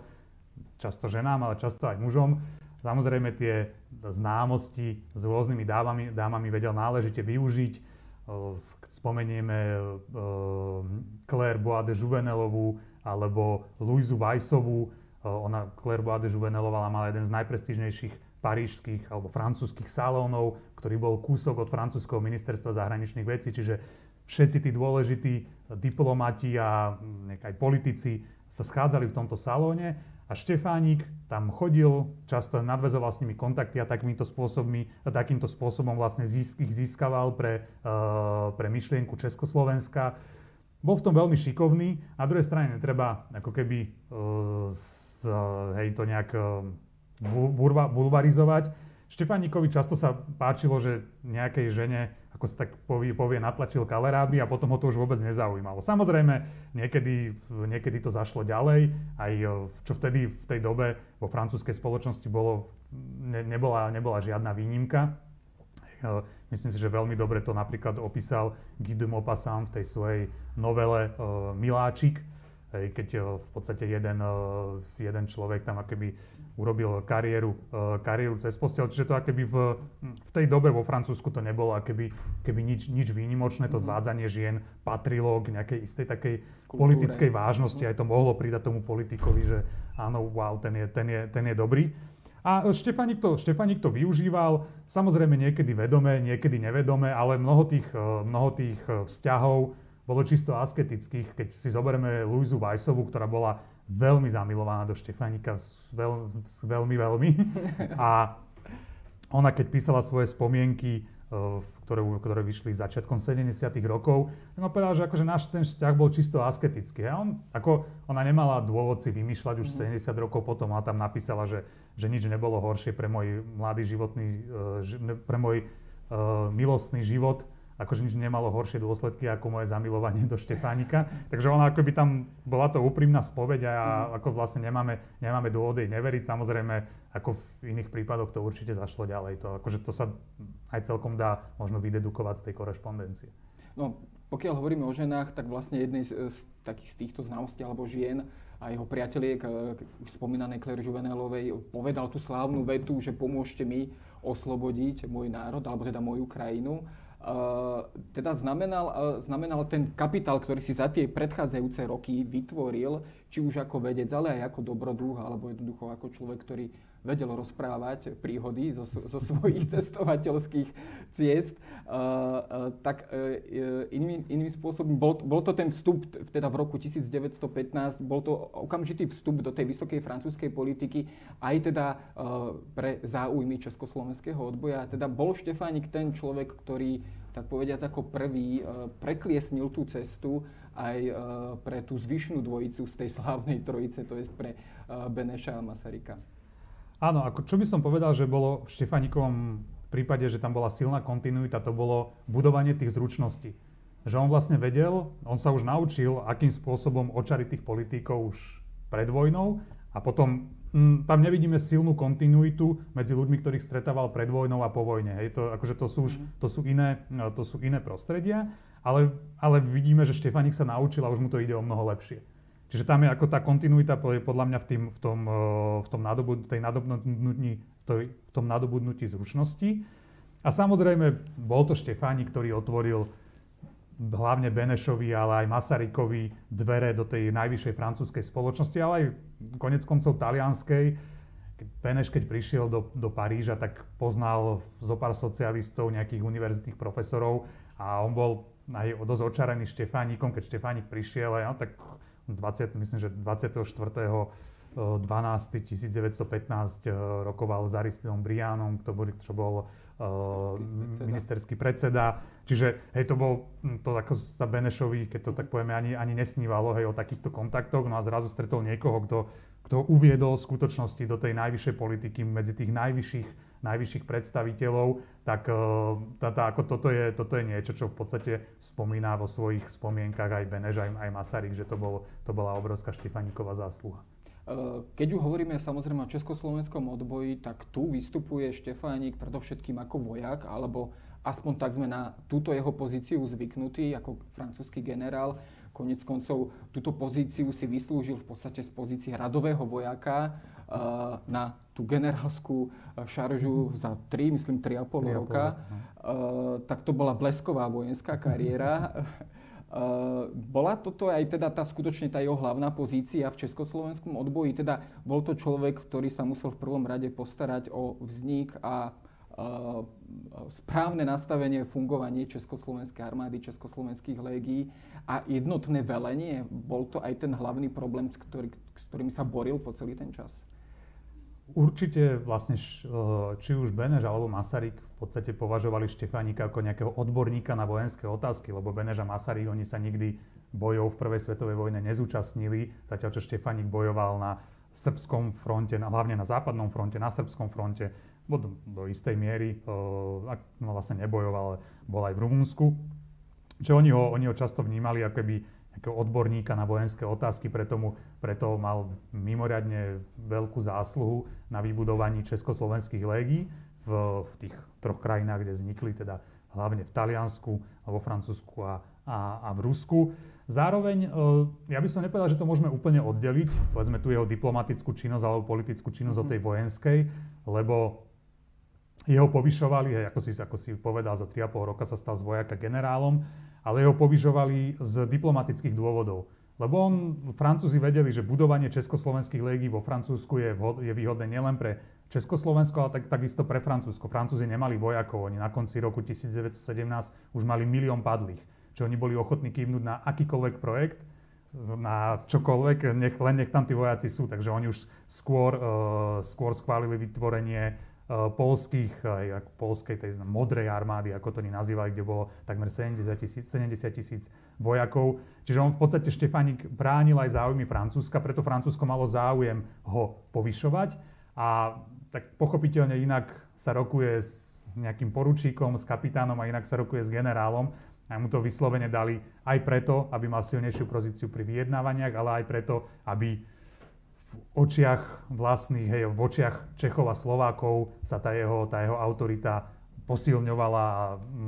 často ženám, ale často aj mužom. Samozrejme tie známosti s rôznymi dámami, dámami vedel náležite využiť. Spomenieme Claire Bois de Juvenelovú alebo Luizu Weissovú. Ona, Claire Bois de Juvenelová, mala jeden z najprestížnejších parížských alebo francúzských salónov, ktorý bol kúsok od francúzského ministerstva zahraničných vecí, čiže všetci tí dôležití diplomati a aj politici sa schádzali v tomto salóne a Štefánik tam chodil, často nadvezoval s nimi kontakty a takýmto, spôsobmi, takýmto spôsobom vlastne získ, ich získaval pre, uh, pre myšlienku Československa. Bol v tom veľmi šikovný. Na druhej strane netreba ako keby uh, z, hej, to nejak uh, bulvarizovať. Štefánikovi často sa páčilo, že nejakej žene ako sa tak povie, povie natlačil kaleráby a potom ho to už vôbec nezaujímalo. Samozrejme, niekedy, niekedy to zašlo ďalej, aj e, čo vtedy v tej dobe vo francúzskej spoločnosti bolo, ne, nebola, nebola žiadna výnimka. E, myslím si, že veľmi dobre to napríklad opísal Guy de Maupassant v tej svojej novele uh, Miláčik, keď v podstate jeden, jeden človek tam akoby urobil kariéru, kariéru cez postel. Čiže to akoby v, v tej dobe vo Francúzsku to nebolo akoby, keby nič, nič výnimočné. To mhm. zvádzanie žien patrilo k nejakej istej takej Kultúre. politickej vážnosti. Aj to mohlo pridať tomu politikovi, že áno, wow, ten je, ten je, ten je dobrý. A Štefanik to, Štefanik to využíval, samozrejme niekedy vedome, niekedy nevedome, ale mnoho tých, mnoho tých vzťahov bolo čisto asketických. Keď si zoberieme Luizu Weissovú, ktorá bola veľmi zamilovaná do Štefánika, veľ, veľmi, veľmi. A ona, keď písala svoje spomienky, e, ktoré, ktoré vyšli začiatkom 70 rokov, tak ma povedala, že akože náš ten vzťah bol čisto asketický. A on, ako, ona nemala dôvod si vymýšľať už 70 mhm. rokov potom, ona tam napísala, že, že nič nebolo horšie pre môj mladý životný, e, pre môj uh, milostný život, akože nič nemalo horšie dôsledky ako moje zamilovanie do Štefánika. Takže ona akoby tam, bola to úprimná spoveď a mm. ako vlastne nemáme, nemáme dôvody neveriť. Samozrejme, ako v iných prípadoch to určite zašlo ďalej. To, akože to sa aj celkom dá možno vydedukovať z tej korešpondencie. No, pokiaľ hovoríme o ženách, tak vlastne jednej z, z takých z týchto známostí alebo žien a jeho priateliek, už spomínanej Claire Juvenelovej, povedal tú slávnu vetu, že pomôžte mi oslobodiť môj národ, alebo teda moju krajinu. Uh, teda znamenal, uh, znamenal ten kapitál, ktorý si za tie predchádzajúce roky vytvoril, či už ako vedec, ale aj ako dobrodruh, alebo jednoducho ako človek, ktorý vedel rozprávať príhody zo, zo svojich cestovateľských ciest, uh, uh, tak uh, iným, iným spôsobom bol, bol to ten vstup teda v roku 1915, bol to okamžitý vstup do tej vysokej francúzskej politiky aj teda pre záujmy československého odboja. Teda bol Štefánik ten človek, ktorý tak povediac ako prvý prekliesnil tú cestu aj pre tú zvyšnú dvojicu z tej slávnej trojice, to je pre Beneša a Masaryka. Áno, ako čo by som povedal, že bolo v Štefanikovom prípade, že tam bola silná kontinuita, to bolo budovanie tých zručností. Že on vlastne vedel, on sa už naučil, akým spôsobom očariť tých politíkov už pred vojnou a potom m, mm, tam nevidíme silnú kontinuitu medzi ľuďmi, ktorých stretával pred vojnou a po vojne. Hej, to, akože to, sú už, to, sú iné, to sú iné prostredia, ale, ale vidíme, že Štefanik sa naučil a už mu to ide o mnoho lepšie. Čiže tam je ako tá kontinuita podľa mňa v, tým, v tom, eh, v tom nadobud, tej nadobudnutí, v tom nadobudnutí zručnosti. A samozrejme, bol to Štefánik, ktorý otvoril hlavne Benešovi, ale aj Masarykovi dvere do tej najvyššej francúzskej spoločnosti, ale aj konec koncov talianskej. Beneš, keď prišiel do, do Paríža, tak poznal zo pár socialistov, nejakých univerzitných profesorov a on bol aj dosť očarený Štefánikom, keď Štefánik prišiel, a ja, tak 20, myslím, že 24. 12. 1915 rokoval s Aristinom Brianom, to bol, čo bol uh, ministerský predseda. Čiže hej, to bol hm, to ako sa Benešovi, keď to tak povieme, ani, ani nesnívalo hej, o takýchto kontaktoch, no a zrazu stretol niekoho, kto, kto uviedol v skutočnosti do tej najvyššej politiky medzi tých najvyšších najvyšších predstaviteľov, tak e, tá, tá, ako toto, je, toto je niečo, čo v podstate spomína vo svojich spomienkach aj Beneš, aj, aj Masaryk, že to, bol, to bola obrovská Štefaníková zásluha. E, keď už hovoríme samozrejme o československom odboji, tak tu vystupuje Štefánik predovšetkým ako vojak, alebo aspoň tak sme na túto jeho pozíciu zvyknutí, ako francúzsky generál. Konec koncov túto pozíciu si vyslúžil v podstate z pozície radového vojaka Eh, na tú generálskú eh, šaržu za 3, myslím 3,5 roka, eh, tak to bola blesková vojenská kariéra. bola toto aj teda tá skutočne tá jeho hlavná pozícia v československom odboji? Teda bol to človek, ktorý sa musel v prvom rade postarať o vznik a správne nastavenie fungovanie Československej armády, Československých légií a jednotné velenie. Bol to aj ten hlavný problém, ktorý, s ktorým sa boril po celý ten čas? Určite vlastne, či už Beneš alebo Masaryk v podstate považovali Štefánika ako nejakého odborníka na vojenské otázky, lebo Beneš a Masaryk, oni sa nikdy bojov v Prvej svetovej vojne nezúčastnili, zatiaľ čo Štefánik bojoval na srbskom fronte, hlavne na západnom fronte, na srbskom fronte, do, do istej miery, no vlastne nebojoval, ale bol aj v Rumunsku. Čiže oni ho, oni ho často vnímali ako keby nejakého odborníka na vojenské otázky, preto, mu, preto mal mimoriadne veľkú zásluhu na vybudovaní československých légií v, v tých troch krajinách, kde vznikli, teda hlavne v Taliansku, vo Francúzsku a, a, a v Rusku. Zároveň, ja by som nepovedal, že to môžeme úplne oddeliť, povedzme tu jeho diplomatickú činnosť alebo politickú činnosť mm-hmm. od tej vojenskej, lebo jeho povyšovali, hej, ako, si, ako si povedal, za 3,5 roka sa stal z vojaka generálom, ale jeho povyšovali z diplomatických dôvodov. Lebo on, Francúzi vedeli, že budovanie československých légií vo Francúzsku je, vhod, je výhodné nielen pre Československo, ale tak, takisto pre Francúzsko. Francúzi nemali vojakov, oni na konci roku 1917 už mali milión padlých že oni boli ochotní kývnuť na akýkoľvek projekt, na čokoľvek, nech, len nech tam tí vojaci sú. Takže oni už skôr, uh, skôr schválili vytvorenie polských, aj ako polskej tej modrej armády, ako to oni nazývali, kde bolo takmer 70 tisíc, 70 tisíc vojakov. Čiže on v podstate Štefánik bránil aj záujmy Francúzska, preto Francúzsko malo záujem ho povyšovať. A tak pochopiteľne inak sa rokuje s nejakým poručíkom, s kapitánom a inak sa rokuje s generálom. A mu to vyslovene dali aj preto, aby mal silnejšiu pozíciu pri vyjednávaniach, ale aj preto, aby v očiach vlastných, hej, v očiach Čechov a Slovákov sa tá jeho, tá jeho autorita posilňovala a,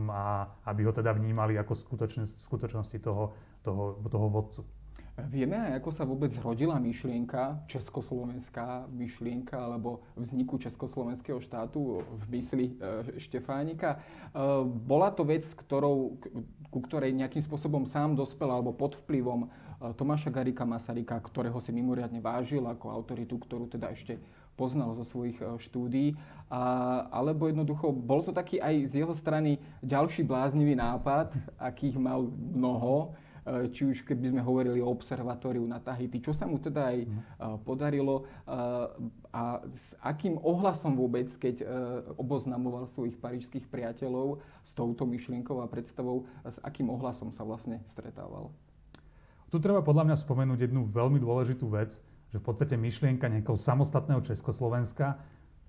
a aby ho teda vnímali ako skutočne, skutočnosti toho, toho, toho vodcu. Vieme aj, ako sa vôbec zrodila myšlienka, československá myšlienka alebo vzniku Československého štátu v mysli e, Štefánika. E, bola to vec, ktorou, ku ktorej nejakým spôsobom sám dospel alebo pod vplyvom e, Tomáša Garika Masaryka, ktorého si mimoriadne vážil ako autoritu, ktorú teda ešte poznal zo svojich e, štúdií, a, alebo jednoducho bol to taký aj z jeho strany ďalší bláznivý nápad, akých mal mnoho, Eh, či už keby sme hovorili o observatóriu na Tahiti, čo sa mu teda aj mhm. podarilo a s akým ohlasom vôbec, keď oboznamoval svojich parížských priateľov s touto myšlienkou a predstavou, s akým ohlasom sa vlastne stretával. Tu treba podľa mňa spomenúť jednu veľmi dôležitú vec, že v podstate myšlienka nejakého samostatného Československa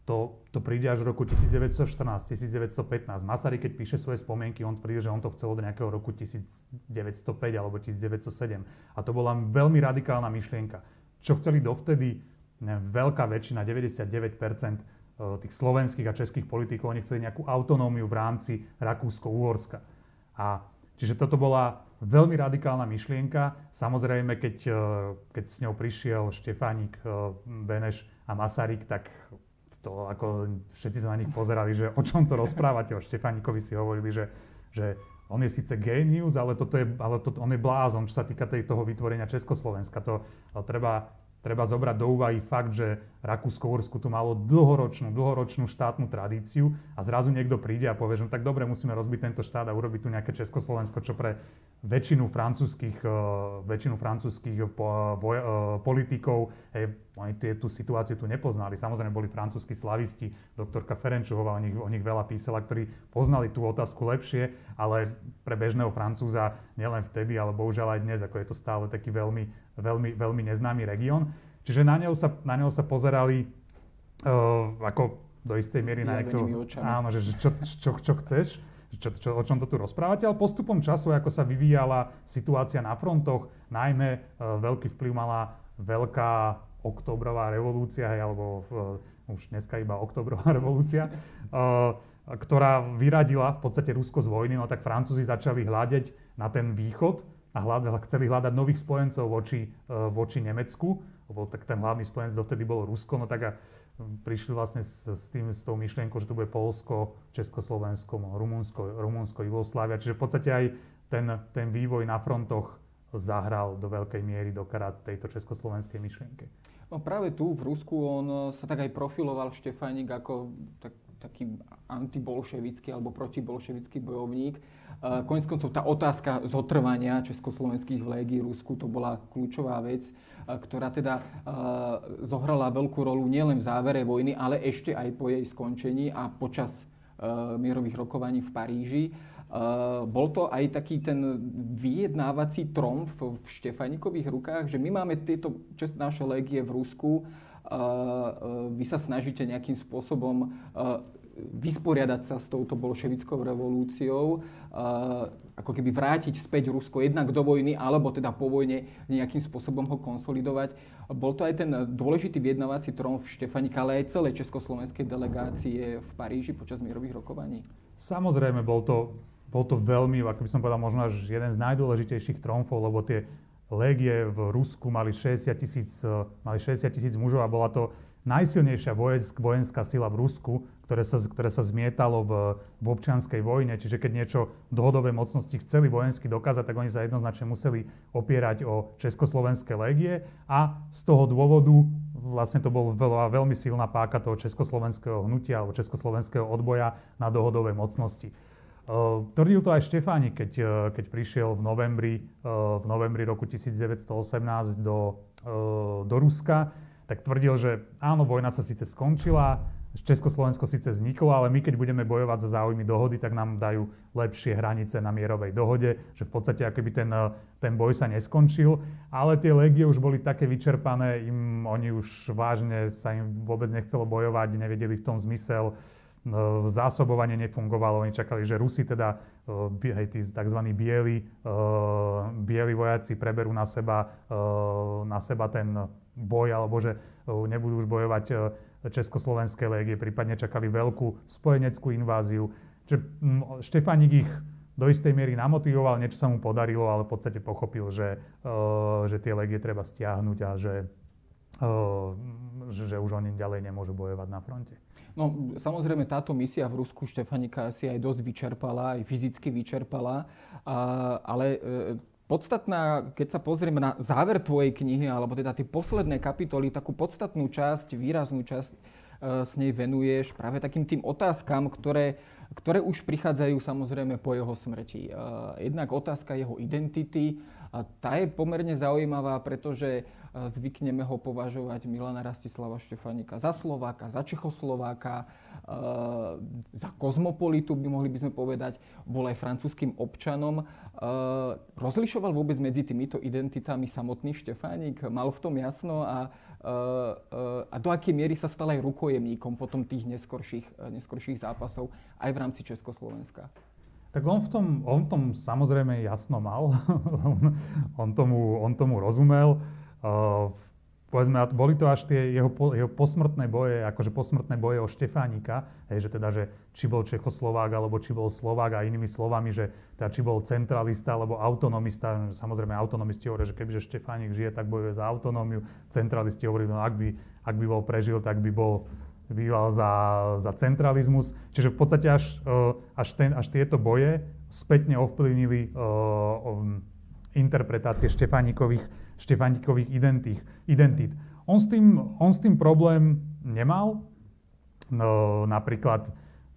to, to príde až v roku 1914, 1915. Masaryk, keď píše svoje spomienky, on tvrdí, že on to chcel od nejakého roku 1905 alebo 1907. A to bola veľmi radikálna myšlienka. Čo chceli dovtedy neviem, veľká väčšina, 99% e, tých slovenských a českých politikov, oni chceli nejakú autonómiu v rámci Rakúsko-Uhorska. A čiže toto bola veľmi radikálna myšlienka. Samozrejme, keď, e, keď s ňou prišiel Štefánik, e, Beneš a Masaryk, tak to ako všetci sa na nich pozerali, že o čom to rozprávate. O Štefánikovi si hovorili, že, že on je síce genius, ale, toto je, ale to, on je blázon, čo sa týka tej, toho vytvorenia Československa. To, ale treba, treba zobrať do úvahy fakt, že Rakúsko-Uhorsku tu malo dlhoročnú, dlhoročnú štátnu tradíciu a zrazu niekto príde a povie, že no tak dobre, musíme rozbiť tento štát a urobiť tu nejaké Československo, čo pre väčšinu francúzských, uh, väčšinu francúzských po, uh, politikov, hej, oni tú situáciu tu nepoznali. Samozrejme boli francúzskí slavisti, doktorka Ferenčová o nich, o nich veľa písala, ktorí poznali tú otázku lepšie, ale pre bežného Francúza nielen vtedy, ale bohužiaľ aj dnes, ako je to stále taký veľmi, veľmi, veľmi neznámy región. Čiže na neho sa, na neho sa pozerali uh, ako do istej miery na nejakého... Áno, že, že čo, čo, čo chceš čo, čo, o čom to tu rozprávate, ale postupom času, ako sa vyvíjala situácia na frontoch, najmä e, veľký vplyv mala veľká oktobrová revolúcia, alebo e, už dneska iba oktobrová revolúcia, e, ktorá vyradila v podstate Rusko z vojny, no tak Francúzi začali hľadať na ten východ a hľadali, chceli hľadať nových spojencov voči, e, voči Nemecku, lebo tak ten hlavný spojenec dovtedy bolo Rusko, no tak a prišli vlastne s, s, tým, s tou myšlienkou, že to bude Polsko, Československo, Rumunsko, Rumunsko, Jugoslávia. Čiže v podstate aj ten, ten vývoj na frontoch zahral do veľkej miery do karát tejto československej myšlienke. No práve tu v Rusku on sa tak aj profiloval Štefánik ako tak, taký antibolševický alebo protibolševický bojovník. Konec koncov tá otázka zotrvania československých légií Rusku to bola kľúčová vec ktorá teda zohrala veľkú rolu nielen v závere vojny, ale ešte aj po jej skončení a počas mierových rokovaní v Paríži. Bol to aj taký ten vyjednávací tromf v Štefanikových rukách, že my máme tieto naše légie v Rusku, vy sa snažíte nejakým spôsobom vysporiadať sa s touto bolševickou revolúciou, ako keby vrátiť späť Rusko jednak do vojny, alebo teda po vojne nejakým spôsobom ho konsolidovať. Bol to aj ten dôležitý vyjednávací v Štefanika, ale aj celej československej delegácie v Paríži počas mierových rokovaní? Samozrejme, bol to bol to veľmi, ako by som povedal, možno až jeden z najdôležitejších tromfov, lebo tie légie v Rusku mali 60 tisíc, mali 60 tisíc mužov a bola to najsilnejšia vojenská sila v Rusku, ktoré sa, ktoré sa zmietalo v, v občianskej vojne. Čiže keď niečo dohodové mocnosti chceli vojensky dokázať, tak oni sa jednoznačne museli opierať o Československé légie a z toho dôvodu vlastne to bol veľa, veľmi silná páka toho československého hnutia alebo československého odboja na dohodové mocnosti. Uh, tvrdil to aj Štefánik, keď, uh, keď prišiel v novembri, uh, v novembri roku 1918 do, do Ruska tak tvrdil, že áno, vojna sa síce skončila, Československo síce vzniklo, ale my keď budeme bojovať za záujmy dohody, tak nám dajú lepšie hranice na mierovej dohode, že v podstate akoby ten, ten boj sa neskončil, ale tie legie už boli také vyčerpané, im oni už vážne sa im vôbec nechcelo bojovať, nevedeli v tom zmysel, zásobovanie nefungovalo, oni čakali, že Rusi teda, hej, tí tzv. bieli, bieli vojaci preberú na seba, na seba ten boj, alebo že nebudú už bojovať Československé légie, prípadne čakali veľkú spojeneckú inváziu. Čiže Štefánik ich do istej miery namotivoval, niečo sa mu podarilo, ale v podstate pochopil, že, že tie légie treba stiahnuť a že, že už oni ďalej nemôžu bojovať na fronte. No, samozrejme, táto misia v Rusku Štefanika si aj dosť vyčerpala, aj fyzicky vyčerpala, ale podstatná, keď sa pozrieme na záver tvojej knihy, alebo teda tie posledné kapitoly, takú podstatnú časť, výraznú časť uh, s nej venuješ práve takým tým otázkam, ktoré, ktoré už prichádzajú samozrejme po jeho smrti. Uh, jednak otázka jeho identity, a tá je pomerne zaujímavá, pretože zvykneme ho považovať Milana Rastislava Štefanika za Slováka, za Čechoslováka, za kozmopolitu, by mohli by sme povedať, bol aj francúzským občanom. Rozlišoval vôbec medzi týmito identitami samotný Štefánik? Mal v tom jasno a, a do akej miery sa stal aj rukojemníkom potom tých neskorších, neskorších zápasov aj v rámci Československa? Tak on v tom, on tom samozrejme jasno mal. on, tomu, on tomu rozumel. Uh, povedzme, boli to až tie jeho, jeho posmrtné boje, akože posmrtné boje o Štefánika, hej, že teda, že či bol Čechoslovák, alebo či bol Slovák a inými slovami, že teda, či bol centralista, alebo autonomista. Samozrejme, autonomisti hovoria, že kebyže Štefánik žije, tak bojuje za autonómiu. Centralisti hovorí, no ak by, ak by bol prežil, tak by bol býval za, za centralizmus. Čiže v podstate až, eh, až, ten, až tieto boje spätne ovplyvnili uh, interpretácie Štefánikových, Štefánikových identít, identít. On s, tým, on s tým problém nemal. No, napríklad,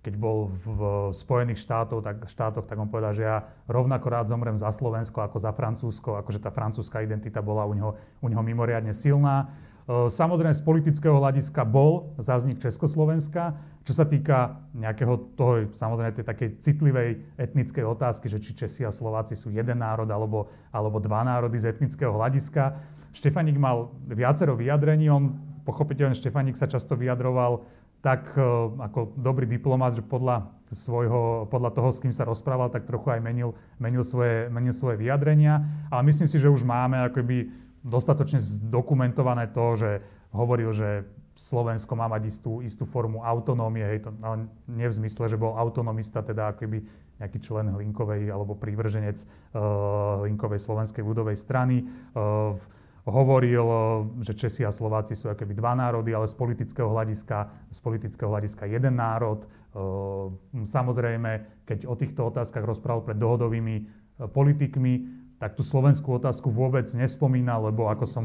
keď bol v Spojených štátoch tak, štátoch, tak on povedal, že ja rovnako rád zomrem za Slovensko ako za Francúzsko, akože tá francúzska identita bola u neho, u neho mimoriadne silná. E, samozrejme z politického hľadiska bol záznik Československa. Čo sa týka nejakého toho, samozrejme tej takej citlivej etnickej otázky, že či Česi a Slováci sú jeden národ alebo, alebo dva národy z etnického hľadiska. Štefanik mal viacero vyjadrení. On, pochopiteľne, Štefanik sa často vyjadroval tak e, ako dobrý diplomat, že podľa, svojho, podľa toho, s kým sa rozprával, tak trochu aj menil, menil, svoje, menil svoje vyjadrenia. Ale myslím si, že už máme akoby dostatočne zdokumentované to, že hovoril, že Slovensko má mať istú, istú formu autonómie, hej, to, ale nie v zmysle, že bol autonomista, teda akoby nejaký člen Hlinkovej alebo prívrženec uh, Hlinkovej slovenskej ľudovej strany. Uh, hovoril, uh, že Česi a Slováci sú akoby dva národy, ale z politického hľadiska, z politického hľadiska jeden národ. Samozrejme, keď o týchto otázkach rozprával pred dohodovými politikmi, tak tú slovenskú otázku vôbec nespomínal, lebo ako som...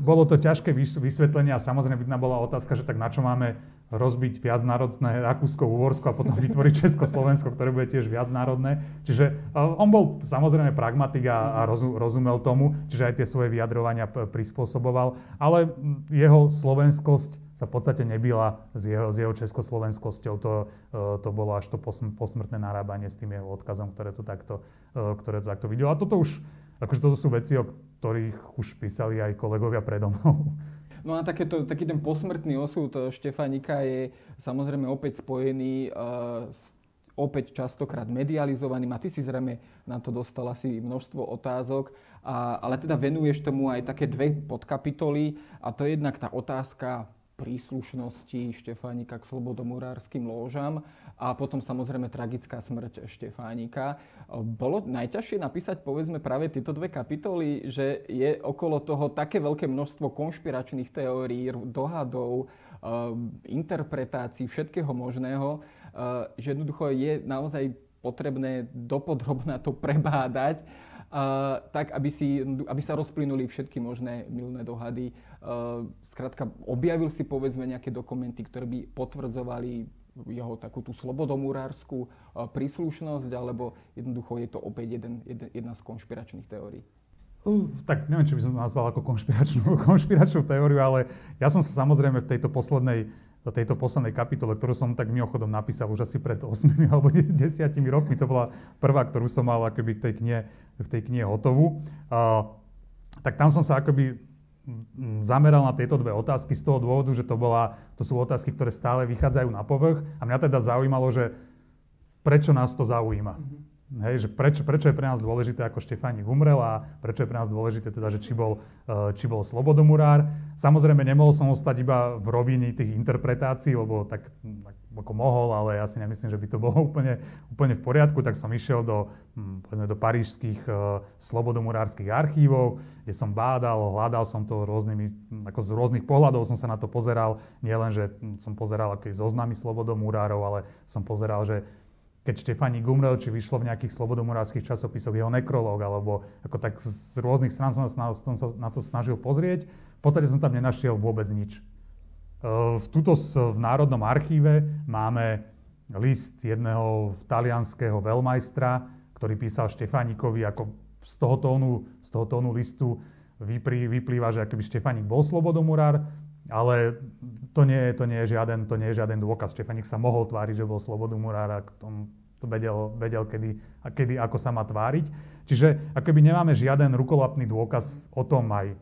Bolo to ťažké vysvetlenie a samozrejme by bola otázka, že tak na čo máme rozbiť viacnárodné Rakúsko-Uhorsko a potom vytvoriť Československo, ktoré bude tiež viacnárodné. Čiže on bol samozrejme pragmatik a, a rozumel tomu, čiže aj tie svoje vyjadrovania prispôsoboval, ale jeho slovenskosť sa v podstate nebila s jeho, s jeho československosťou. To, e, to bolo až to posmrtné narábanie s tým jeho odkazom, ktoré to takto, e, ktoré to takto videl. A toto už, akože toto sú veci, o ktorých už písali aj kolegovia predo mnou. No a takéto, taký ten posmrtný osud Štefanika je samozrejme opäť spojený s opäť častokrát medializovaným a ty si zrejme na to dostal asi množstvo otázok, a, ale teda venuješ tomu aj také dve podkapitoly a to je jednak tá otázka príslušnosti Štefánika k slobodomurárským lóžam a potom samozrejme tragická smrť Štefánika. Bolo najťažšie napísať povedzme práve tieto dve kapitoly, že je okolo toho také veľké množstvo konšpiračných teórií, dohadov, interpretácií, všetkého možného, že jednoducho je naozaj potrebné dopodrobná to prebádať Uh, tak, aby, si, aby sa rozplynuli všetky možné milné dohady. Skrátka, objavil si povedzme nejaké dokumenty, ktoré by potvrdzovali jeho takú tú slobodomurárskú uh, príslušnosť, alebo jednoducho je to opäť jeden, jeden, jedna z konšpiračných teórií. Uh, tak neviem, či by som nazval ako konšpiračnú, konšpiračnú teóriu, ale ja som sa samozrejme v tejto poslednej tejto poslednej kapitole, ktorú som tak mimochodom napísal už asi pred 8 alebo 10 rokmi. To bola prvá, ktorú som mal akoby k tej knihe, v tej knihe hotovú. Uh, tak tam som sa akoby zameral na tieto dve otázky z toho dôvodu, že to, bola, to sú otázky, ktoré stále vychádzajú na povrch a mňa teda zaujímalo, že prečo nás to zaujíma. Mm-hmm. Hej, že prečo, prečo je pre nás dôležité, ako Štefánik umrel a prečo je pre nás dôležité, teda, že či bol, e, či bol slobodomurár. Samozrejme, nemohol som ostať iba v rovine tých interpretácií, lebo tak, tak ako mohol, ale ja si nemyslím, že by to bolo úplne, úplne v poriadku, tak som išiel do, hm, povedzme, do parížských uh, slobodomurárskych archívov, kde som bádal, hľadal som to rôznymi, ako z rôznych pohľadov som sa na to pozeral. Nie len, že som pozeral aké zoznamy slobodomurárov, ale som pozeral, že keď Štefani umrel, či vyšlo v nejakých slobodomurárských časopisoch jeho nekrológ, alebo ako tak z rôznych strán som sa na to snažil pozrieť. V podstate som tam nenašiel vôbec nič. V tuto v Národnom archíve máme list jedného talianského veľmajstra, ktorý písal Štefánikovi ako z toho tónu, z toho tónu listu vyplýva, že akoby Štefanik bol slobodomurár, ale to nie, to nie, je žiaden, to nie je žiaden dôkaz. Štefanik sa mohol tváriť, že bol slobodomurár a tom to vedel, vedel kedy, a kedy, ako sa má tváriť. Čiže akoby nemáme žiaden rukolapný dôkaz o tom aj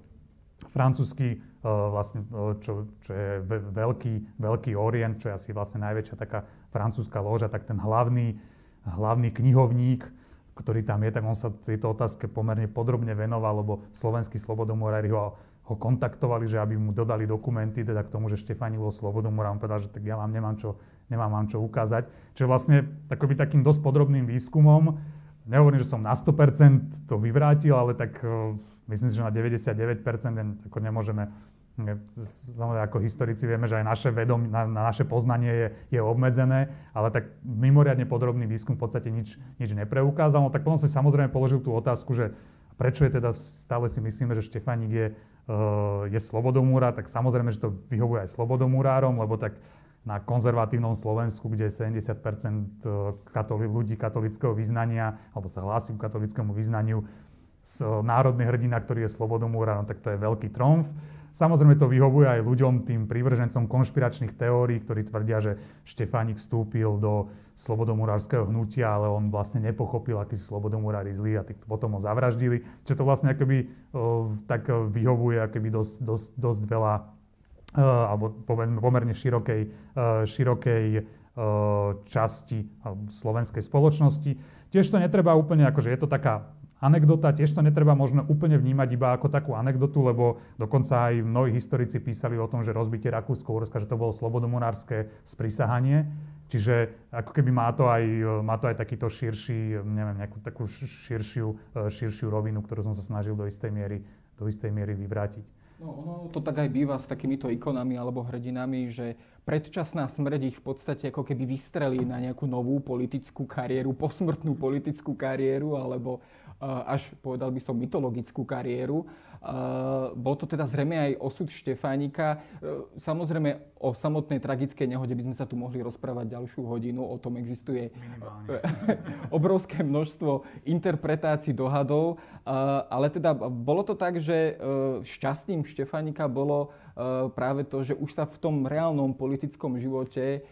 francúzsky, uh, vlastne, uh, čo, čo je veľký, veľký Orient, čo je asi vlastne najväčšia taká francúzska loža, tak ten hlavný, hlavný knihovník, ktorý tam je, tak on sa tejto otázke pomerne podrobne venoval, lebo slovenský slobodomurári ho ho kontaktovali, že aby mu dodali dokumenty teda k tomu, že Štefani bol slobodomor a on povedal, že tak ja vám nemám čo, nemám vám čo ukázať. Čiže vlastne takoby takým dosť podrobným výskumom, nehovorím, že som na 100% to vyvrátil, ale tak uh, myslím si, že na 99% ako nemôžeme Samozrejme, ako historici vieme, že aj naše vedom, na, na naše poznanie je, je obmedzené, ale tak mimoriadne podrobný výskum v podstate nič, nič nepreukázal. No tak potom si samozrejme položil tú otázku, že prečo je teda, stále si myslíme, že Štefánik je je slobodomúra, tak samozrejme, že to vyhovuje aj slobodomúrárom, lebo tak na konzervatívnom Slovensku, kde je 70 katoli- ľudí katolického vyznania, alebo sa hlási k katolickému vyznaniu, národný hrdina, ktorý je slobodomúra, no tak to je veľký tromf. Samozrejme to vyhovuje aj ľuďom, tým prívržencom konšpiračných teórií, ktorí tvrdia, že Štefánik vstúpil do slobodomurárskeho hnutia, ale on vlastne nepochopil, akí sú slobodomurári zlí a potom ho zavraždili. Čiže to vlastne akoby o, tak vyhovuje akoby dosť, dosť, dosť veľa, o, alebo povedzme pomerne širokej, o, širokej časti slovenskej spoločnosti. Tiež to netreba úplne, akože je to taká Anekdota tiež to netreba možno úplne vnímať iba ako takú anekdotu, lebo dokonca aj mnohí historici písali o tom, že rozbitie Rakúsko-Uhorska, že to bolo slobodomorárske sprísahanie. Čiže ako keby má to aj, má to aj takýto širší, neviem, nejakú takú širšiu, širšiu rovinu, ktorú som sa snažil do istej miery, do istej miery vyvrátiť. No, ono to tak aj býva s takýmito ikonami alebo hrdinami, že predčasná smrť ich v podstate ako keby vystrelí na nejakú novú politickú kariéru, posmrtnú politickú kariéru alebo až povedal by som mytologickú kariéru. Bol to teda zrejme aj osud Štefánika. E, samozrejme o samotnej tragickej nehode by sme sa tu mohli rozprávať ďalšiu hodinu. O tom existuje obrovské množstvo interpretácií, dohadov. Ale teda bolo to tak, že šťastím Štefánika bolo práve to, že už sa v tom reálnom politickom živote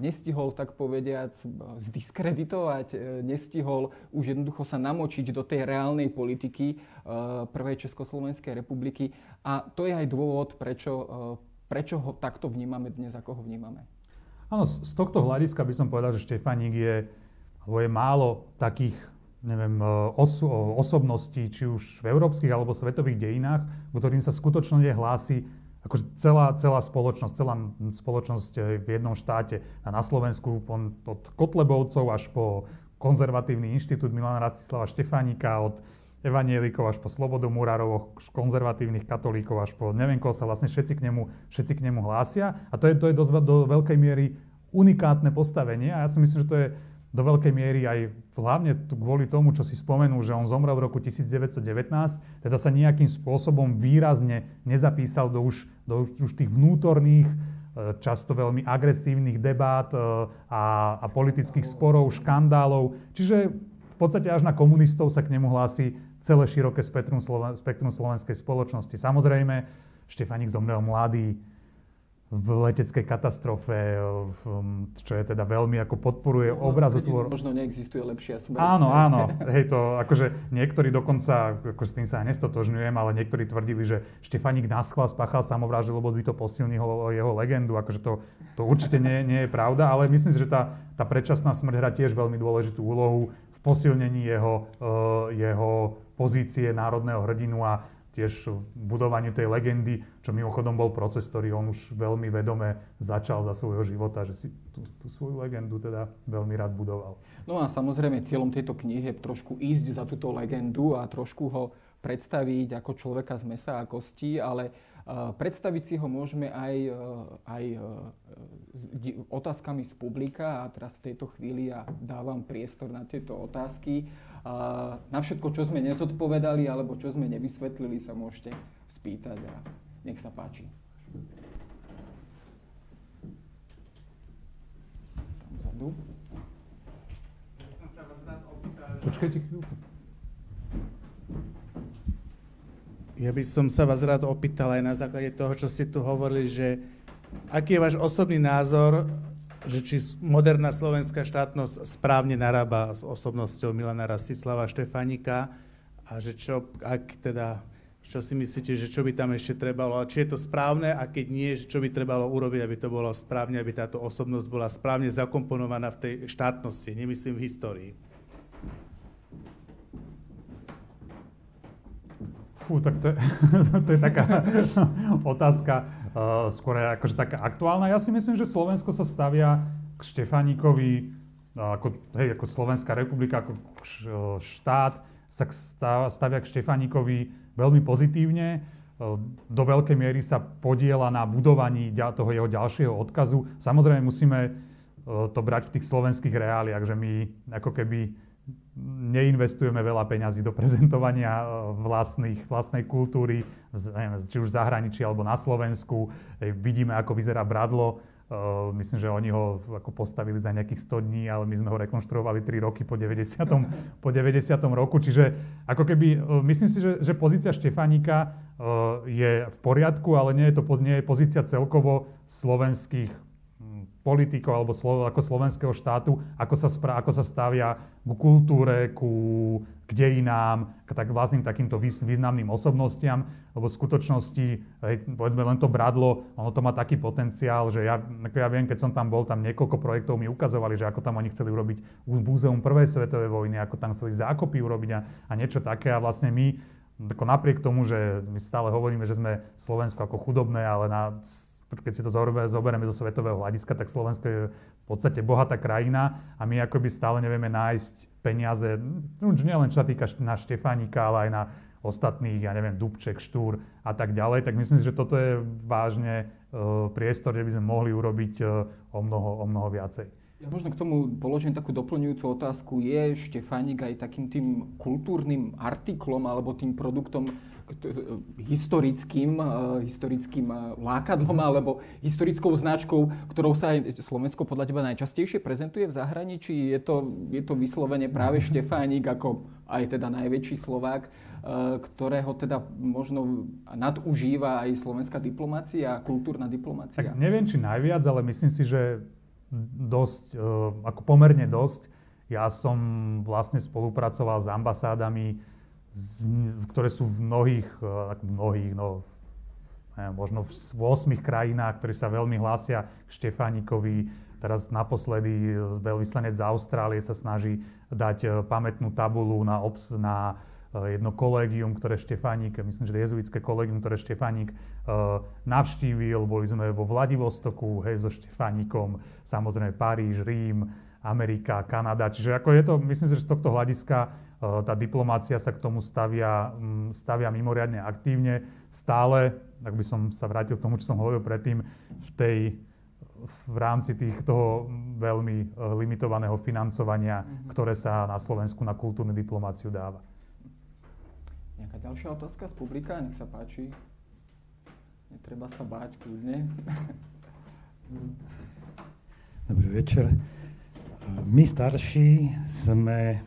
nestihol, tak povediať, zdiskreditovať, nestihol už jednoducho sa namočiť do tej reálnej politiky prvej Československej republiky. A to je aj dôvod, prečo, eh, prečo ho takto vnímame dnes, ako ho vnímame. Áno, z tohto hľadiska by som povedal, že Štefaník je, alebo je málo takých neviem, eh, os- osobností, či už v európskych alebo svetových dejinách, ktorým sa skutočne hlási akože celá, celá spoločnosť, celá spoločnosť v jednom štáte a na Slovensku od Kotlebovcov až po konzervatívny inštitút Milana Rastislava Štefánika, od evanielikov až po Slobodu Murárov, konzervatívnych katolíkov až po neviem koho sa vlastne všetci k nemu, všetci k nemu hlásia. A to je, to je dosť do veľkej miery unikátne postavenie a ja si myslím, že to je do veľkej miery aj hlavne kvôli tomu, čo si spomenul, že on zomrel v roku 1919, teda sa nejakým spôsobom výrazne nezapísal do už, do už tých vnútorných, e, často veľmi agresívnych debát e, a, a politických sporov, škandálov. Čiže v podstate až na komunistov sa k nemu hlási celé široké spektrum, spektrum slovenskej spoločnosti. Samozrejme, Štefanik zomrel mladý, v leteckej katastrofe, v, čo je teda veľmi ako podporuje no, obrazotvor. Možno neexistuje lepšia smrť. Áno, áno. Hej, to akože niektorí dokonca, ako s tým sa aj nestotožňujem, ale niektorí tvrdili, že Štefanik naschval spáchal samovraždu, lebo by to posilnilo jeho legendu. Akože to, to určite nie, nie je pravda, ale myslím si, že tá, tá predčasná smrť hrá tiež veľmi dôležitú úlohu v posilnení jeho, uh, jeho pozície národného hrdinu a tiež budovaniu tej legendy, čo mimochodom bol proces, ktorý on už veľmi vedome začal za svojho života, že si tú, tú svoju legendu teda veľmi rád budoval. No a samozrejme cieľom tejto knihy je trošku ísť za túto legendu a trošku ho predstaviť ako človeka z mesa a kostí, ale uh, predstaviť si ho môžeme aj, uh, aj uh, otázkami z publika a teraz v tejto chvíli ja dávam priestor na tieto otázky. Na všetko, čo sme nezodpovedali alebo čo sme nevysvetlili, sa môžete spýtať a nech sa páči. Tam vzadu. Počkajte chvíľku. Ja by som sa vás rád opýtal aj na základe toho, čo ste tu hovorili, že aký je váš osobný názor že či moderná slovenská štátnosť správne narába s osobnosťou Milana Rastislava Štefanika a že čo, ak teda, čo si myslíte, že čo by tam ešte trebalo, a či je to správne a keď nie, čo by trebalo urobiť, aby to bolo správne, aby táto osobnosť bola správne zakomponovaná v tej štátnosti, nemyslím v histórii. Fú, tak to je, to je taká otázka uh, skôr akože taká aktuálna. Ja si myslím, že Slovensko sa stavia k Štefánikovi, uh, ako, hej, ako Slovenská republika, ako štát, sa stavia k Štefánikovi veľmi pozitívne. Do veľkej miery sa podiela na budovaní toho jeho ďalšieho odkazu. Samozrejme musíme to brať v tých slovenských reáliách, že my ako keby neinvestujeme veľa peňazí do prezentovania e, vlastných, vlastnej kultúry, či už v zahraničí alebo na Slovensku. Vidíme, ako vyzerá Bradlo. E, myslím, že oni ho ako postavili za nejakých 100 dní, ale my sme ho rekonštruovali 3 roky po 90. po 90. roku. Čiže ako keby, e, myslím si, že, že pozícia Štefánika je v poriadku, ale nie je to nie je pozícia celkovo slovenských politikov alebo slo, ako slovenského štátu, ako sa, spra, ako sa stavia ku kultúre, ku k dejinám, k tak vlastným takýmto významným osobnostiam, lebo v skutočnosti, hej, povedzme len to Bradlo, ono to má taký potenciál, že ja, ja viem, keď som tam bol, tam niekoľko projektov mi ukazovali, že ako tam oni chceli urobiť múzeum prvej svetovej vojny, ako tam chceli zákopy urobiť a, a niečo také. A vlastne my ako napriek tomu, že my stále hovoríme, že sme Slovensko ako chudobné, ale na keď si to zoberieme zo svetového hľadiska, tak Slovensko je v podstate bohatá krajina a my akoby stále nevieme nájsť peniaze, no už nielen čo sa týka na Štefánika, ale aj na ostatných, ja neviem, Dubček, Štúr a tak ďalej, tak myslím si, že toto je vážne uh, priestor, kde by sme mohli urobiť uh, o, mnoho, o mnoho viacej. Ja možno k tomu položím takú doplňujúcu otázku. Je Štefánik aj takým tým kultúrnym artiklom alebo tým produktom, historickým, eh, historickým eh, lákadlom alebo historickou značkou, ktorou sa aj Slovensko podľa teba najčastejšie prezentuje v zahraničí? Je to, je to vyslovene práve Štefánik ako aj teda najväčší Slovák, eh, ktorého teda možno nadužíva aj slovenská diplomácia, kultúrna diplomácia? Tak neviem, či najviac, ale myslím si, že dosť, ako pomerne dosť. Ja som vlastne spolupracoval s ambasádami ktoré sú v mnohých, eh, mnohých, no, možno v 8 krajinách, ktorí sa veľmi hlásia k Štefánikovi. Teraz naposledy veľvyslanec z Austrálie sa snaží dať eh, pamätnú tabulu na, obs, na jedno kolégium, ktoré Štefánik, myslím, že jezuitské kolégium, ktoré Štefánik navštívil. Boli sme vo Vladivostoku, hej, so Štefánikom, samozrejme Paríž, Rím, Amerika, Kanada. Čiže ako je to, myslím si, že z tohto hľadiska tá diplomácia sa k tomu stavia, mm, stavia mimoriadne aktívne. Stále, ak by som sa vrátil k tomu, čo som hovoril predtým, v tej v rámci tých, toho veľmi e, limitovaného financovania, mm-hmm. ktoré sa na Slovensku na kultúrnu diplomáciu dáva. Nejaká ďalšia otázka z publika? Nech sa páči. Netreba sa báť, kľudne. Dobrý večer. My starší sme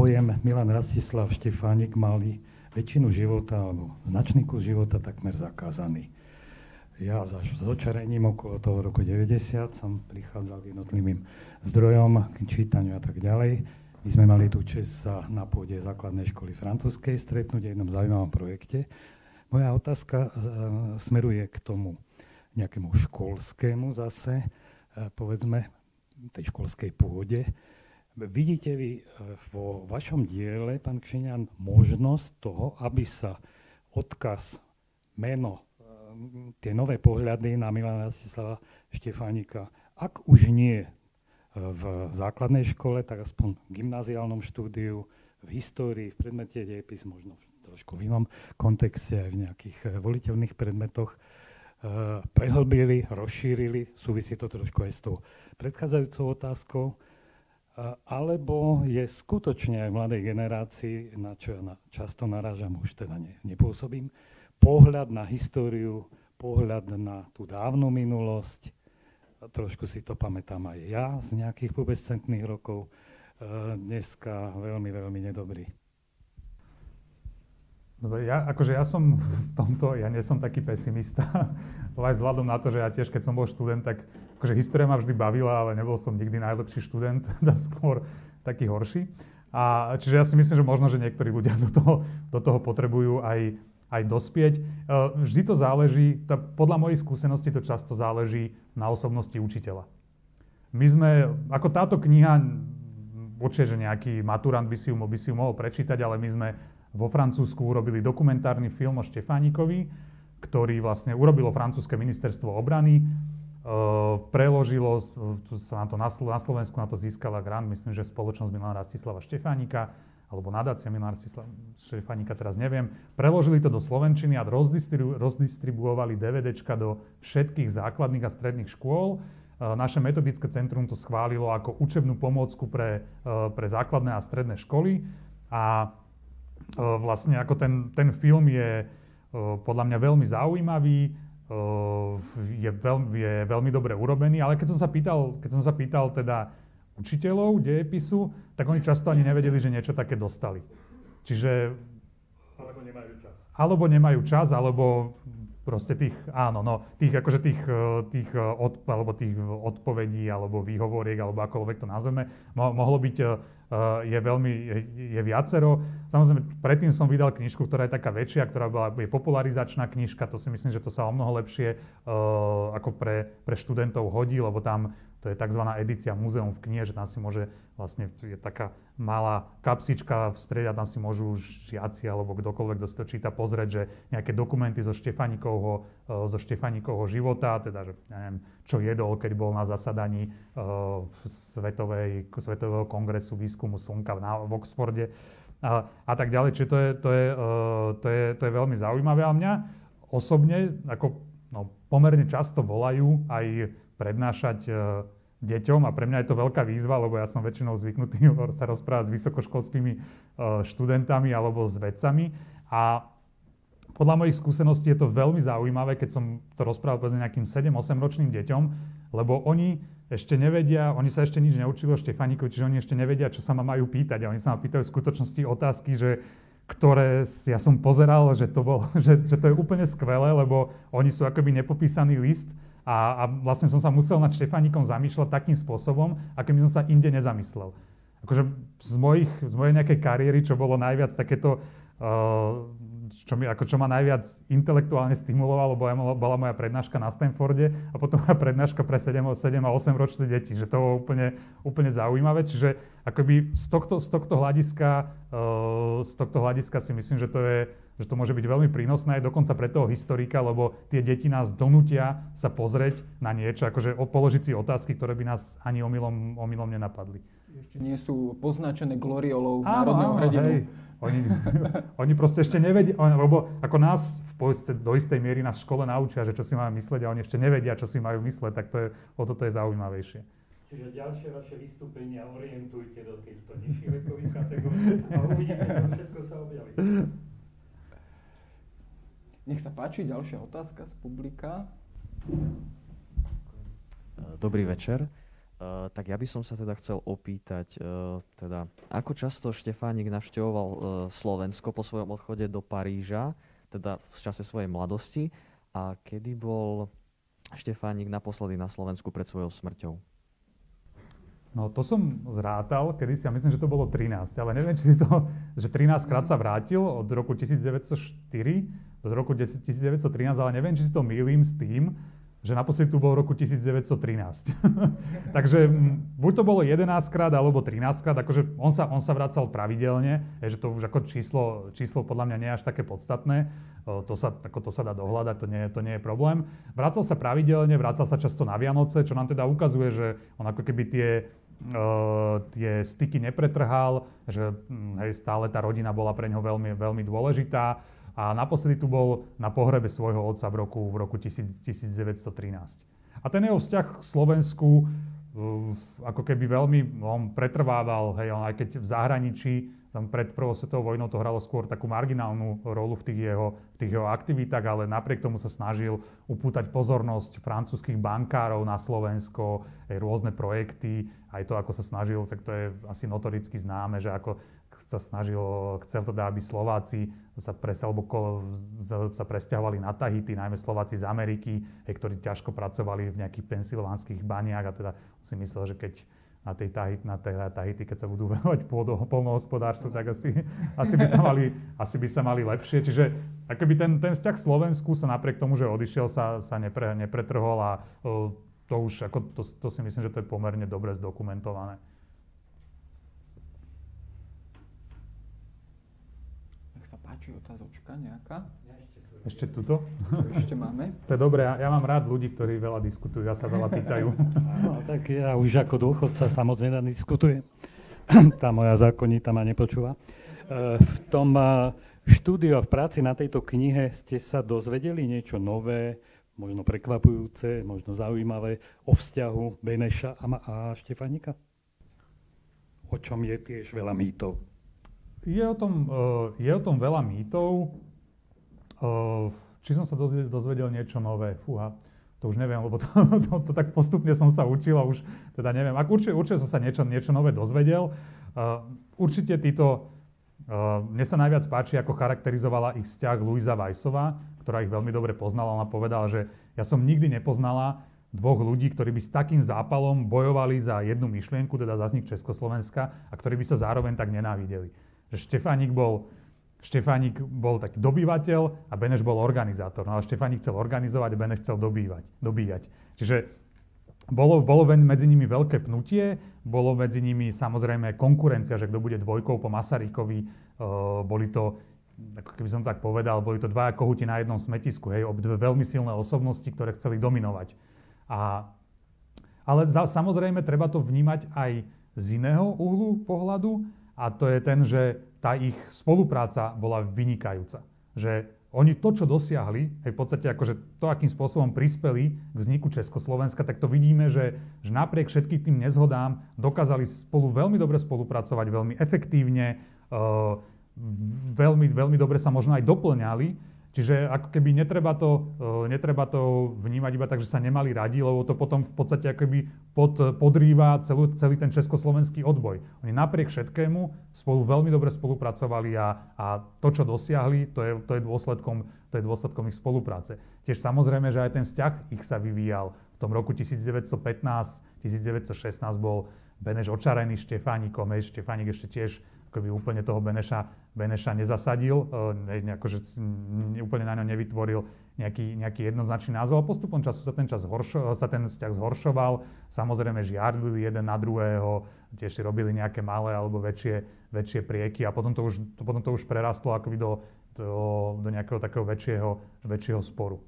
pojem Milan Rastislav Štefánik mali väčšinu života, alebo značný kus života takmer zakázaný. Ja za očarením okolo toho roku 90 som prichádzal k jednotlivým zdrojom, k čítaniu a tak ďalej. My sme mali tú čest sa na pôde základnej školy francúzskej stretnúť v jednom zaujímavom projekte. Moja otázka e, smeruje k tomu nejakému školskému zase, e, povedzme, tej školskej pôde. Vidíte vy e, vo vašom diele, pán Kšenian, možnosť toho, aby sa odkaz, meno, tie nové pohľady na Milana Rastislava Štefánika, ak už nie v základnej škole, tak aspoň v gymnáziálnom štúdiu, v histórii, v predmete dejepis, možno v trošku v inom kontexte, aj v nejakých eh, voliteľných predmetoch, eh, prehlbili, rozšírili, súvisí to trošku aj s tou predchádzajúcou otázkou, eh, alebo je skutočne aj v mladej generácii, na čo ja často narážam, už teda ne, nepôsobím, pohľad na históriu, pohľad na tú dávnu minulosť, trošku si to pamätám aj ja z nejakých pubescentných rokov, dneska veľmi, veľmi nedobrý. Dobre, ja, akože ja som v tomto, ja nie som taký pesimista, aj vzhľadom na to, že ja tiež, keď som bol študent, tak akože história ma vždy bavila, ale nebol som nikdy najlepší študent, teda skôr taký horší. A čiže ja si myslím, že možno, že niektorí ľudia do toho, do toho potrebujú aj, aj dospieť. E, vždy to záleží, tá, podľa mojich skúseností to často záleží na osobnosti učiteľa. My sme, ako táto kniha, určite, že nejaký maturant by si ju, by si ju mohol prečítať, ale my sme vo Francúzsku urobili dokumentárny film o Štefánikovi, ktorý vlastne urobilo francúzske ministerstvo obrany, preložilo, tu sa na to na Slovensku na to získala grant, myslím, že spoločnosť Milana Rastislava Štefánika alebo nadácia Milana Štefánika, teraz neviem, preložili to do Slovenčiny a rozdistribu- rozdistribuovali DVDčka do všetkých základných a stredných škôl. Naše metodické centrum to schválilo ako učebnú pomôcku pre, pre základné a stredné školy. A vlastne ako ten, ten film je podľa mňa veľmi zaujímavý, je veľmi, je veľmi dobre urobený, ale keď som sa pýtal, keď som sa pýtal teda učiteľov dejepisu, tak oni často ani nevedeli, že niečo také dostali. Čiže... Alebo nemajú čas. Alebo nemajú čas, alebo proste tých, áno, no, tých, akože tých, eh, tých, eh, od, alebo tých odpovedí, alebo výhovoriek, alebo akoľvek to nazveme, mo, mohlo byť, uh, je veľmi, je, je viacero. Samozrejme, predtým som vydal knižku, ktorá je taká väčšia, ktorá bola, je popularizačná knižka, to si myslím, že to sa o mnoho lepšie ako pre, pre študentov hodí, lebo tam to je tzv. edícia Múzeum v knihe, že tam si môže, vlastne je taká malá kapsička v strede a tam si môžu žiaci alebo kdokoľvek, kto si to číta, pozrieť, že nejaké dokumenty zo Štefanikovho, e, zo Štefanikovho života, teda, že neviem, čo jedol, keď bol na zasadaní uh, Svetovej, Svetového kongresu výskumu slnka v, v Oxforde a, a tak ďalej. Čiže to je, to, je, uh, to, je, to je veľmi zaujímavé. A mňa osobne ako no, pomerne často volajú aj prednášať e, deťom. A pre mňa je to veľká výzva, lebo ja som väčšinou zvyknutý sa rozprávať s vysokoškolskými e, študentami alebo s vedcami. A podľa mojich skúseností je to veľmi zaujímavé, keď som to rozprával povedzme nejakým 7-8 ročným deťom, lebo oni ešte nevedia, oni sa ešte nič neučili o Štefaniku, čiže oni ešte nevedia, čo sa ma majú pýtať. A oni sa ma pýtajú v skutočnosti otázky, že ktoré ja som pozeral, že to, bol, že, že to je úplne skvelé, lebo oni sú akoby nepopísaný list a, a vlastne som sa musel nad Štefánikom zamýšľať takým spôsobom, akým som sa inde nezamyslel. Akože z, mojich, z mojej nejakej kariéry, čo bolo najviac takéto uh, čo, mi, ako čo ma najviac intelektuálne stimulovalo, bola, bola moja prednáška na Stanforde a potom moja prednáška pre 7, 7 a 8 ročné deti, že to bolo úplne, úplne zaujímavé. Čiže akoby z tohto, z tohto, hľadiska, uh, z tohto hľadiska si myslím, že to, je, že to môže byť veľmi prínosné aj dokonca pre toho historika, lebo tie deti nás donútia sa pozrieť na niečo, akože položiť si otázky, ktoré by nás ani omylom, omylom nenapadli. Ešte nie sú poznačené gloriolou národného hrdinu. Hej. Oni, oni proste ešte nevedia, lebo ako nás v podstate do istej miery na škole naučia, že čo si máme mysleť a oni ešte nevedia, čo si majú mysleť, tak to je, o toto je zaujímavejšie. Čiže ďalšie vaše vystúpenia orientujte do týchto nižších vekových kategórií a uvidíte, že všetko sa objaví. Nech sa páči, ďalšia otázka z publika. Dobrý večer. Uh, tak ja by som sa teda chcel opýtať, uh, teda, ako často Štefánik navštevoval uh, Slovensko po svojom odchode do Paríža, teda v čase svojej mladosti, a kedy bol Štefánik naposledy na Slovensku pred svojou smrťou? No to som zrátal, kedy si, ja myslím, že to bolo 13, ale neviem, či si to, že 13 krát sa vrátil od roku 1904 do roku 1913, ale neviem, či si to mýlim s tým, že naposledy tu bol v roku 1913. Takže buď to bolo 11 krát alebo 13 krát, akože on sa, on sa vracal pravidelne, je, že to už ako číslo, číslo podľa mňa nie je až také podstatné, to sa, ako to sa dá dohľadať, to nie, to nie je problém. Vracal sa pravidelne, vracal sa často na Vianoce, čo nám teda ukazuje, že on ako keby tie, Uh, tie styky nepretrhal, že hej, stále tá rodina bola pre neho veľmi, veľmi dôležitá. A naposledy tu bol na pohrebe svojho otca v roku, v roku 1913. A ten jeho vzťah k Slovensku uh, ako keby veľmi, on pretrvával, hej, aj keď v zahraničí, tam pred prvou svetovou vojnou to hralo skôr takú marginálnu rolu v tých, jeho, v tých jeho aktivitách, ale napriek tomu sa snažil upútať pozornosť francúzských bankárov na Slovensko, aj rôzne projekty, aj to, ako sa snažil, tak to je asi notoricky známe, že ako sa snažil, chcel teda, aby Slováci sa, presel, sa presťahovali na Tahiti, najmä Slováci z Ameriky, hej, ktorí ťažko pracovali v nejakých pensylvánskych baniach a teda si myslel, že keď na tej Tahiti, na tej Tahiti keď sa budú venovať polnohospodárstvu, tak asi, asi, by sa mali, asi by sa mali lepšie. Čiže akoby ten, ten vzťah k Slovensku sa napriek tomu, že odišiel, sa, sa nepre, nepretrhol a to už, ako, to, to si myslím, že to je pomerne dobre zdokumentované. Páči otázočka nejaká? Ešte tuto? ešte máme. To je dobré, ja, ja mám rád ľudí, ktorí veľa diskutujú, ja sa veľa pýtajú. No, tak ja už ako dôchodca sa moc nediskutujem. Tá moja zákonita ma nepočúva. E, v tom e, štúdiu a v práci na tejto knihe ste sa dozvedeli niečo nové, možno prekvapujúce, možno zaujímavé o vzťahu Beneša a, a Štefanika? O čom je tiež veľa mýtov. Je o tom, uh, je o tom veľa mýtov. Uh, či som sa dozvedel, dozvedel niečo nové? Fúha, to už neviem, lebo to, to, to tak postupne som sa učil a už teda neviem. Ak určite, určite som sa niečo, niečo nové dozvedel. Uh, určite títo, mne sa najviac páči, ako charakterizovala ich vzťah Luisa Weissová, ktorá ich veľmi dobre poznala. Ona povedala, že ja som nikdy nepoznala dvoch ľudí, ktorí by s takým zápalom bojovali za jednu myšlienku, teda za vznik Československa, a ktorí by sa zároveň tak nenávideli že Štefánik bol, Štefánik bol taký dobývateľ a Beneš bol organizátor. No ale Štefánik chcel organizovať a Beneš chcel dobývať, dobíjať. Čiže bolo, bolo medzi nimi veľké pnutie, bolo medzi nimi samozrejme konkurencia, že kto bude dvojkou po Masarykovi. Uh, boli to, ako keby som tak povedal, boli to dva kohuti na jednom smetisku, hej, dve veľmi silné osobnosti, ktoré chceli dominovať. A, ale za, samozrejme treba to vnímať aj z iného uhlu pohľadu, a to je ten, že tá ich spolupráca bola vynikajúca. Že oni to, čo dosiahli, aj v podstate akože to, akým spôsobom prispeli k vzniku Československa, tak to vidíme, že, že napriek všetkým tým nezhodám dokázali spolu veľmi dobre spolupracovať, veľmi efektívne, uh, veľmi, veľmi dobre sa možno aj doplňali Čiže ako keby netreba to, e, netreba to vnímať iba tak, že sa nemali radi, lebo to potom v podstate akoby pod, podrýva celú, celý ten československý odboj. Oni napriek všetkému spolu veľmi dobre spolupracovali a, a to, čo dosiahli, to je, to, je dôsledkom, to je dôsledkom ich spolupráce. Tiež samozrejme, že aj ten vzťah ich sa vyvíjal. V tom roku 1915-1916 bol Beneš očarený Štefánikom, Štefánik ešte tiež akoby úplne toho Beneša, Beneša nezasadil, ne, akože úplne na ňo nevytvoril nejaký, nejaký jednoznačný názov. A postupom času sa ten, čas horšo, sa ten vzťah zhoršoval. Samozrejme žiarlili jeden na druhého, tiež si robili nejaké malé alebo väčšie, väčšie prieky a potom to už, potom to už prerastlo akoby do, do, do nejakého takého väčšieho, väčšieho sporu.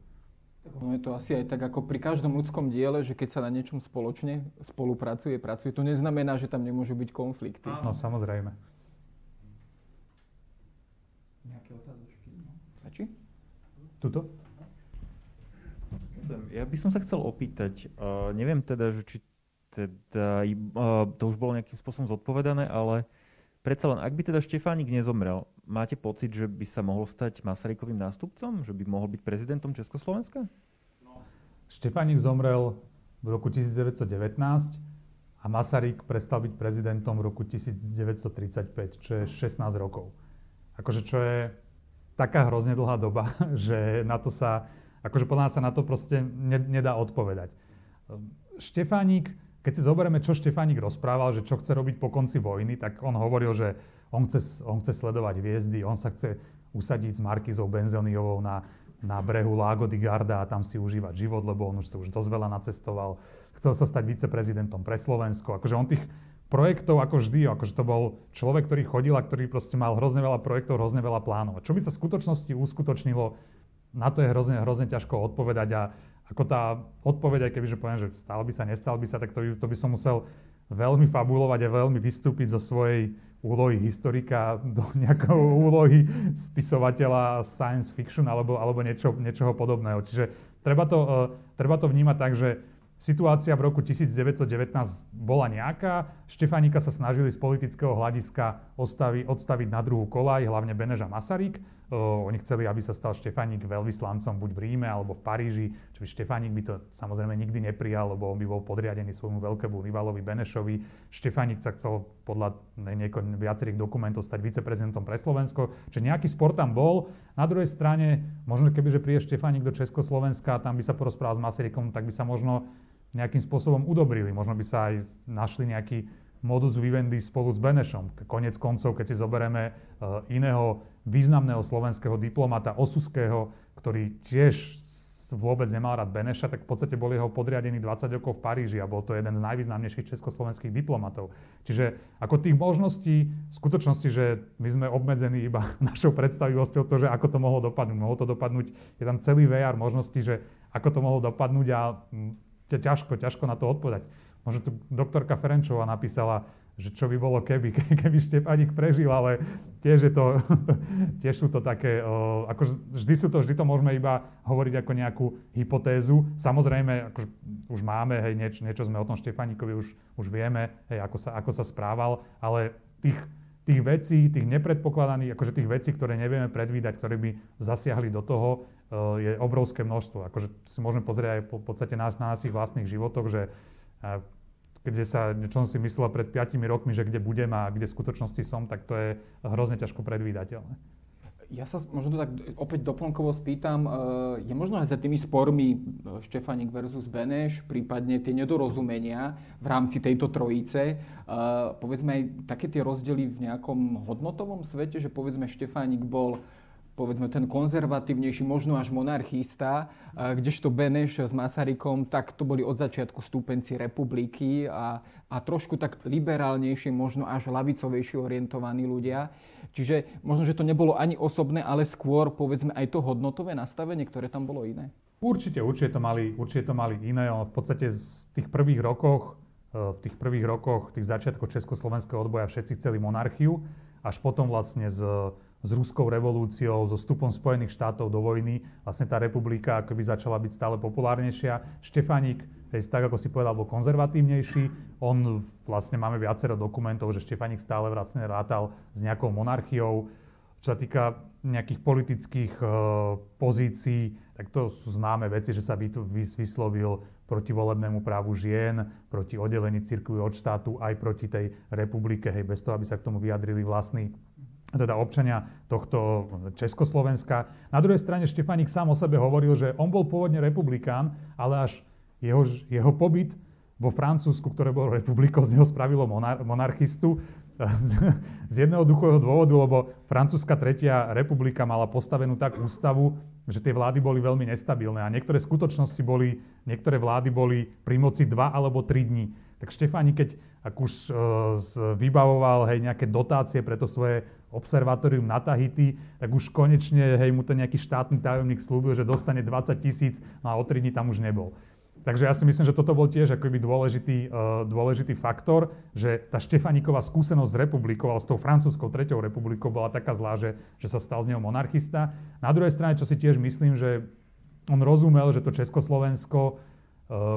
No je to asi aj tak ako pri každom ľudskom diele, že keď sa na niečom spoločne spolupracuje, pracuje, to neznamená, že tam nemôžu byť konflikty. No samozrejme. Nejaké otázočky? No. Stačí? Tuto? Ja by som sa chcel opýtať, uh, neviem teda, že či teda, uh, to už bolo nejakým spôsobom zodpovedané, ale predsa len, ak by teda Štefánik nezomrel, máte pocit, že by sa mohol stať Masarykovým nástupcom? Že by mohol byť prezidentom Československa? Štefánik zomrel v roku 1919 a Masaryk prestal byť prezidentom v roku 1935, čo je 16 rokov. Akože čo je taká hrozne dlhá doba, že na to sa, akože podľa sa na to proste nedá odpovedať. Štefánik, keď si zoberieme, čo Štefánik rozprával, že čo chce robiť po konci vojny, tak on hovoril, že on chce, on chce sledovať hviezdy, on sa chce usadiť s Markizou Benzoniovou na, na brehu Lago di Garda a tam si užívať život, lebo on už sa už dosť veľa nacestoval. Chcel sa stať viceprezidentom pre Slovensko. Akože on tých projektov ako vždy, akože to bol človek, ktorý chodil a ktorý proste mal hrozne veľa projektov, hrozne veľa plánov. Čo by sa v skutočnosti uskutočnilo, na to je hrozne, hrozne ťažko odpovedať a ako tá odpoveď, aj keby, že poviem, že stal by sa, nestal by sa, tak to, to by som musel veľmi fabulovať a veľmi vystúpiť zo svojej úlohy historika do nejakého úlohy spisovateľa science fiction alebo, alebo niečo, niečoho podobného. Čiže treba to, uh, treba to vnímať tak, že situácia v roku 1919 bola nejaká. Štefánika sa snažili z politického hľadiska odstaviť, odstaviť na druhú kolaj, hlavne Beneža Masaryk. Uh, oni chceli, aby sa stal Štefánik veľvyslancom buď v Ríme alebo v Paríži. Čiže Štefánik by to samozrejme nikdy neprijal, lebo on by bol podriadený svojmu veľkému rivalovi Benešovi. Štefánik sa chcel podľa nieko, viacerých dokumentov stať viceprezidentom pre Slovensko. Čiže nejaký sport tam bol. Na druhej strane, možno keby, že príde Štefánik do Československa, tam by sa porozprával s Masarykom, tak by sa možno nejakým spôsobom udobrili. Možno by sa aj našli nejaký modus vivendi spolu s Benešom. Konec koncov, keď si zoberieme e, iného významného slovenského diplomata Osuského, ktorý tiež vôbec nemal rád Beneša, tak v podstate bol jeho podriadený 20 rokov v Paríži a bol to jeden z najvýznamnejších československých diplomatov. Čiže ako tých možností, v skutočnosti, že my sme obmedzení iba našou predstavivosťou to, že ako to mohlo dopadnúť. Mohlo to dopadnúť, je tam celý VR možností, že ako to mohlo dopadnúť a ťažko, ťažko na to odpovedať. Možno tu doktorka Ferenčová napísala, že čo by bolo keby, keby Štefanik prežil, ale tiež, je to, tiež sú to také, ako vždy sú to, vždy to môžeme iba hovoriť ako nejakú hypotézu. Samozrejme, akože už máme, hej, nieč, niečo sme o tom Štefanikovi už, už vieme, hej, ako sa, ako sa správal, ale tých, tých vecí, tých nepredpokladaných, akože tých vecí, ktoré nevieme predvídať, ktoré by zasiahli do toho, je obrovské množstvo. Akože si môžeme pozrieť aj po podstate na, na našich vlastných životoch, že kde sa, čo si myslel pred 5 rokmi, že kde budem a kde v skutočnosti som, tak to je hrozne ťažko predvídateľné. Ja sa možno tak opäť doplnkovo spýtam, e, je možno aj za tými spormi e, Štefanik versus Beneš, prípadne tie nedorozumenia v rámci tejto trojice, e, povedzme aj také tie rozdiely v nejakom hodnotovom svete, že povedzme Štefánik bol povedzme ten konzervatívnejší, možno až monarchista, kdežto Beneš s Masarykom, tak to boli od začiatku stúpenci republiky a, a trošku tak liberálnejšie, možno až lavicovejšie orientovaní ľudia. Čiže možno, že to nebolo ani osobné, ale skôr povedzme aj to hodnotové nastavenie, ktoré tam bolo iné. Určite, určite to mali, určite to mali iné. V podstate z tých prvých rokoch, e, v tých prvých rokoch, tých začiatkov Československého odboja všetci chceli monarchiu, až potom vlastne z s ruskou revolúciou, so vstupom Spojených štátov do vojny, vlastne tá republika akoby začala byť stále populárnejšia. Štefaník, tak ako si povedal, bol konzervatívnejší. On vlastne máme viacero dokumentov, že Štefaník stále vlastne rátal s nejakou monarchiou. Čo sa týka nejakých politických e, pozícií, tak to sú známe veci, že sa vyslovil proti volebnému právu žien, proti oddelení cirkvi od štátu, aj proti tej republike, hej, bez toho, aby sa k tomu vyjadrili vlastní teda občania tohto Československa. Na druhej strane Štefanik sám o sebe hovoril, že on bol pôvodne republikán, ale až jeho, jeho pobyt vo Francúzsku, ktoré bolo republikou, z neho spravilo monar- monarchistu. Z jednoduchého dôvodu, lebo francúzska tretia republika mala postavenú tak ústavu, že tie vlády boli veľmi nestabilné a niektoré skutočnosti boli, niektoré vlády boli pri moci dva alebo tri dní. Tak Štefáni, keď ak už uh, vybavoval hej, nejaké dotácie pre to svoje observatórium na Tahiti, tak už konečne hej, mu to nejaký štátny tajomník slúbil, že dostane 20 tisíc, no a o 3 dní tam už nebol. Takže ja si myslím, že toto bol tiež akoby dôležitý, uh, dôležitý faktor, že tá Štefaniková skúsenosť s republikou, ale s tou francúzskou treťou republikou bola taká zlá, že, že sa stal z neho monarchista. Na druhej strane, čo si tiež myslím, že on rozumel, že to Československo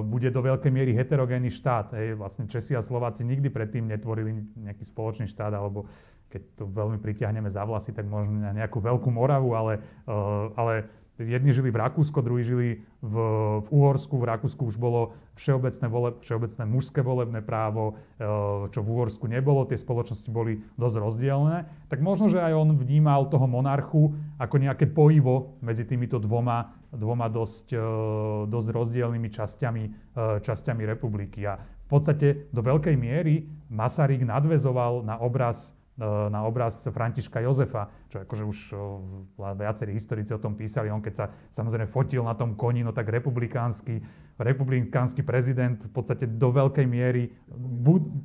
bude do veľkej miery heterogénny štát. Hej. Vlastne Česi a Slováci nikdy predtým netvorili nejaký spoločný štát, alebo keď to veľmi pritiahneme za vlasy, tak možno na nejakú veľkú Moravu, ale, uh, ale Jedni žili v Rakúsku, druhí žili v, v Uhorsku. V Rakúsku už bolo všeobecné, vole, všeobecné mužské volebné právo, e, čo v Uhorsku nebolo. Tie spoločnosti boli dosť rozdielne. Tak možno, že aj on vnímal toho monarchu ako nejaké pojivo medzi týmito dvoma, dvoma dosť, e, dosť rozdielnymi časťami, e, časťami republiky. A v podstate do veľkej miery Masaryk nadvezoval na obraz na obraz Františka Jozefa, čo akože už e, viacerí historici o tom písali. On keď sa samozrejme fotil na tom koni, no tak republikánsky, republikánsky prezident v podstate do veľkej miery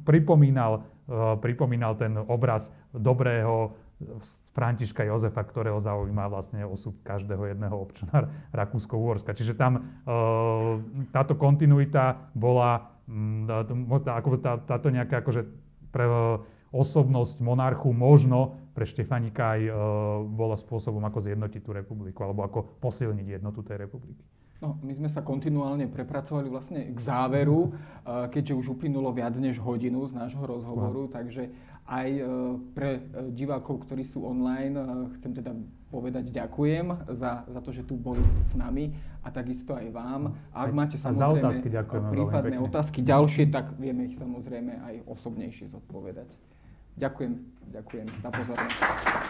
pripomínal, e, pripomínal ten obraz dobrého Františka Jozefa, ktorého zaujíma vlastne osud každého jedného občana Rakúsko-Uhorska. Čiže tam táto kontinuita bola, ako tá, táto nejaká akože pre, osobnosť monarchu možno pre Štefanika aj e, bola spôsobom, ako zjednotiť tú republiku alebo ako posilniť jednotu tej republiky. No, my sme sa kontinuálne prepracovali vlastne k záveru, e, keďže už uplynulo viac než hodinu z nášho rozhovoru, no. takže aj e, pre e, divákov, ktorí sú online, chcem teda povedať ďakujem za, za to, že tu boli s nami a takisto aj vám. A ak máte samozrejme otázky prípadné otázky ďalšie, tak vieme ich samozrejme aj osobnejšie zodpovedať. Ďakujem, ďakujem za pozornosť.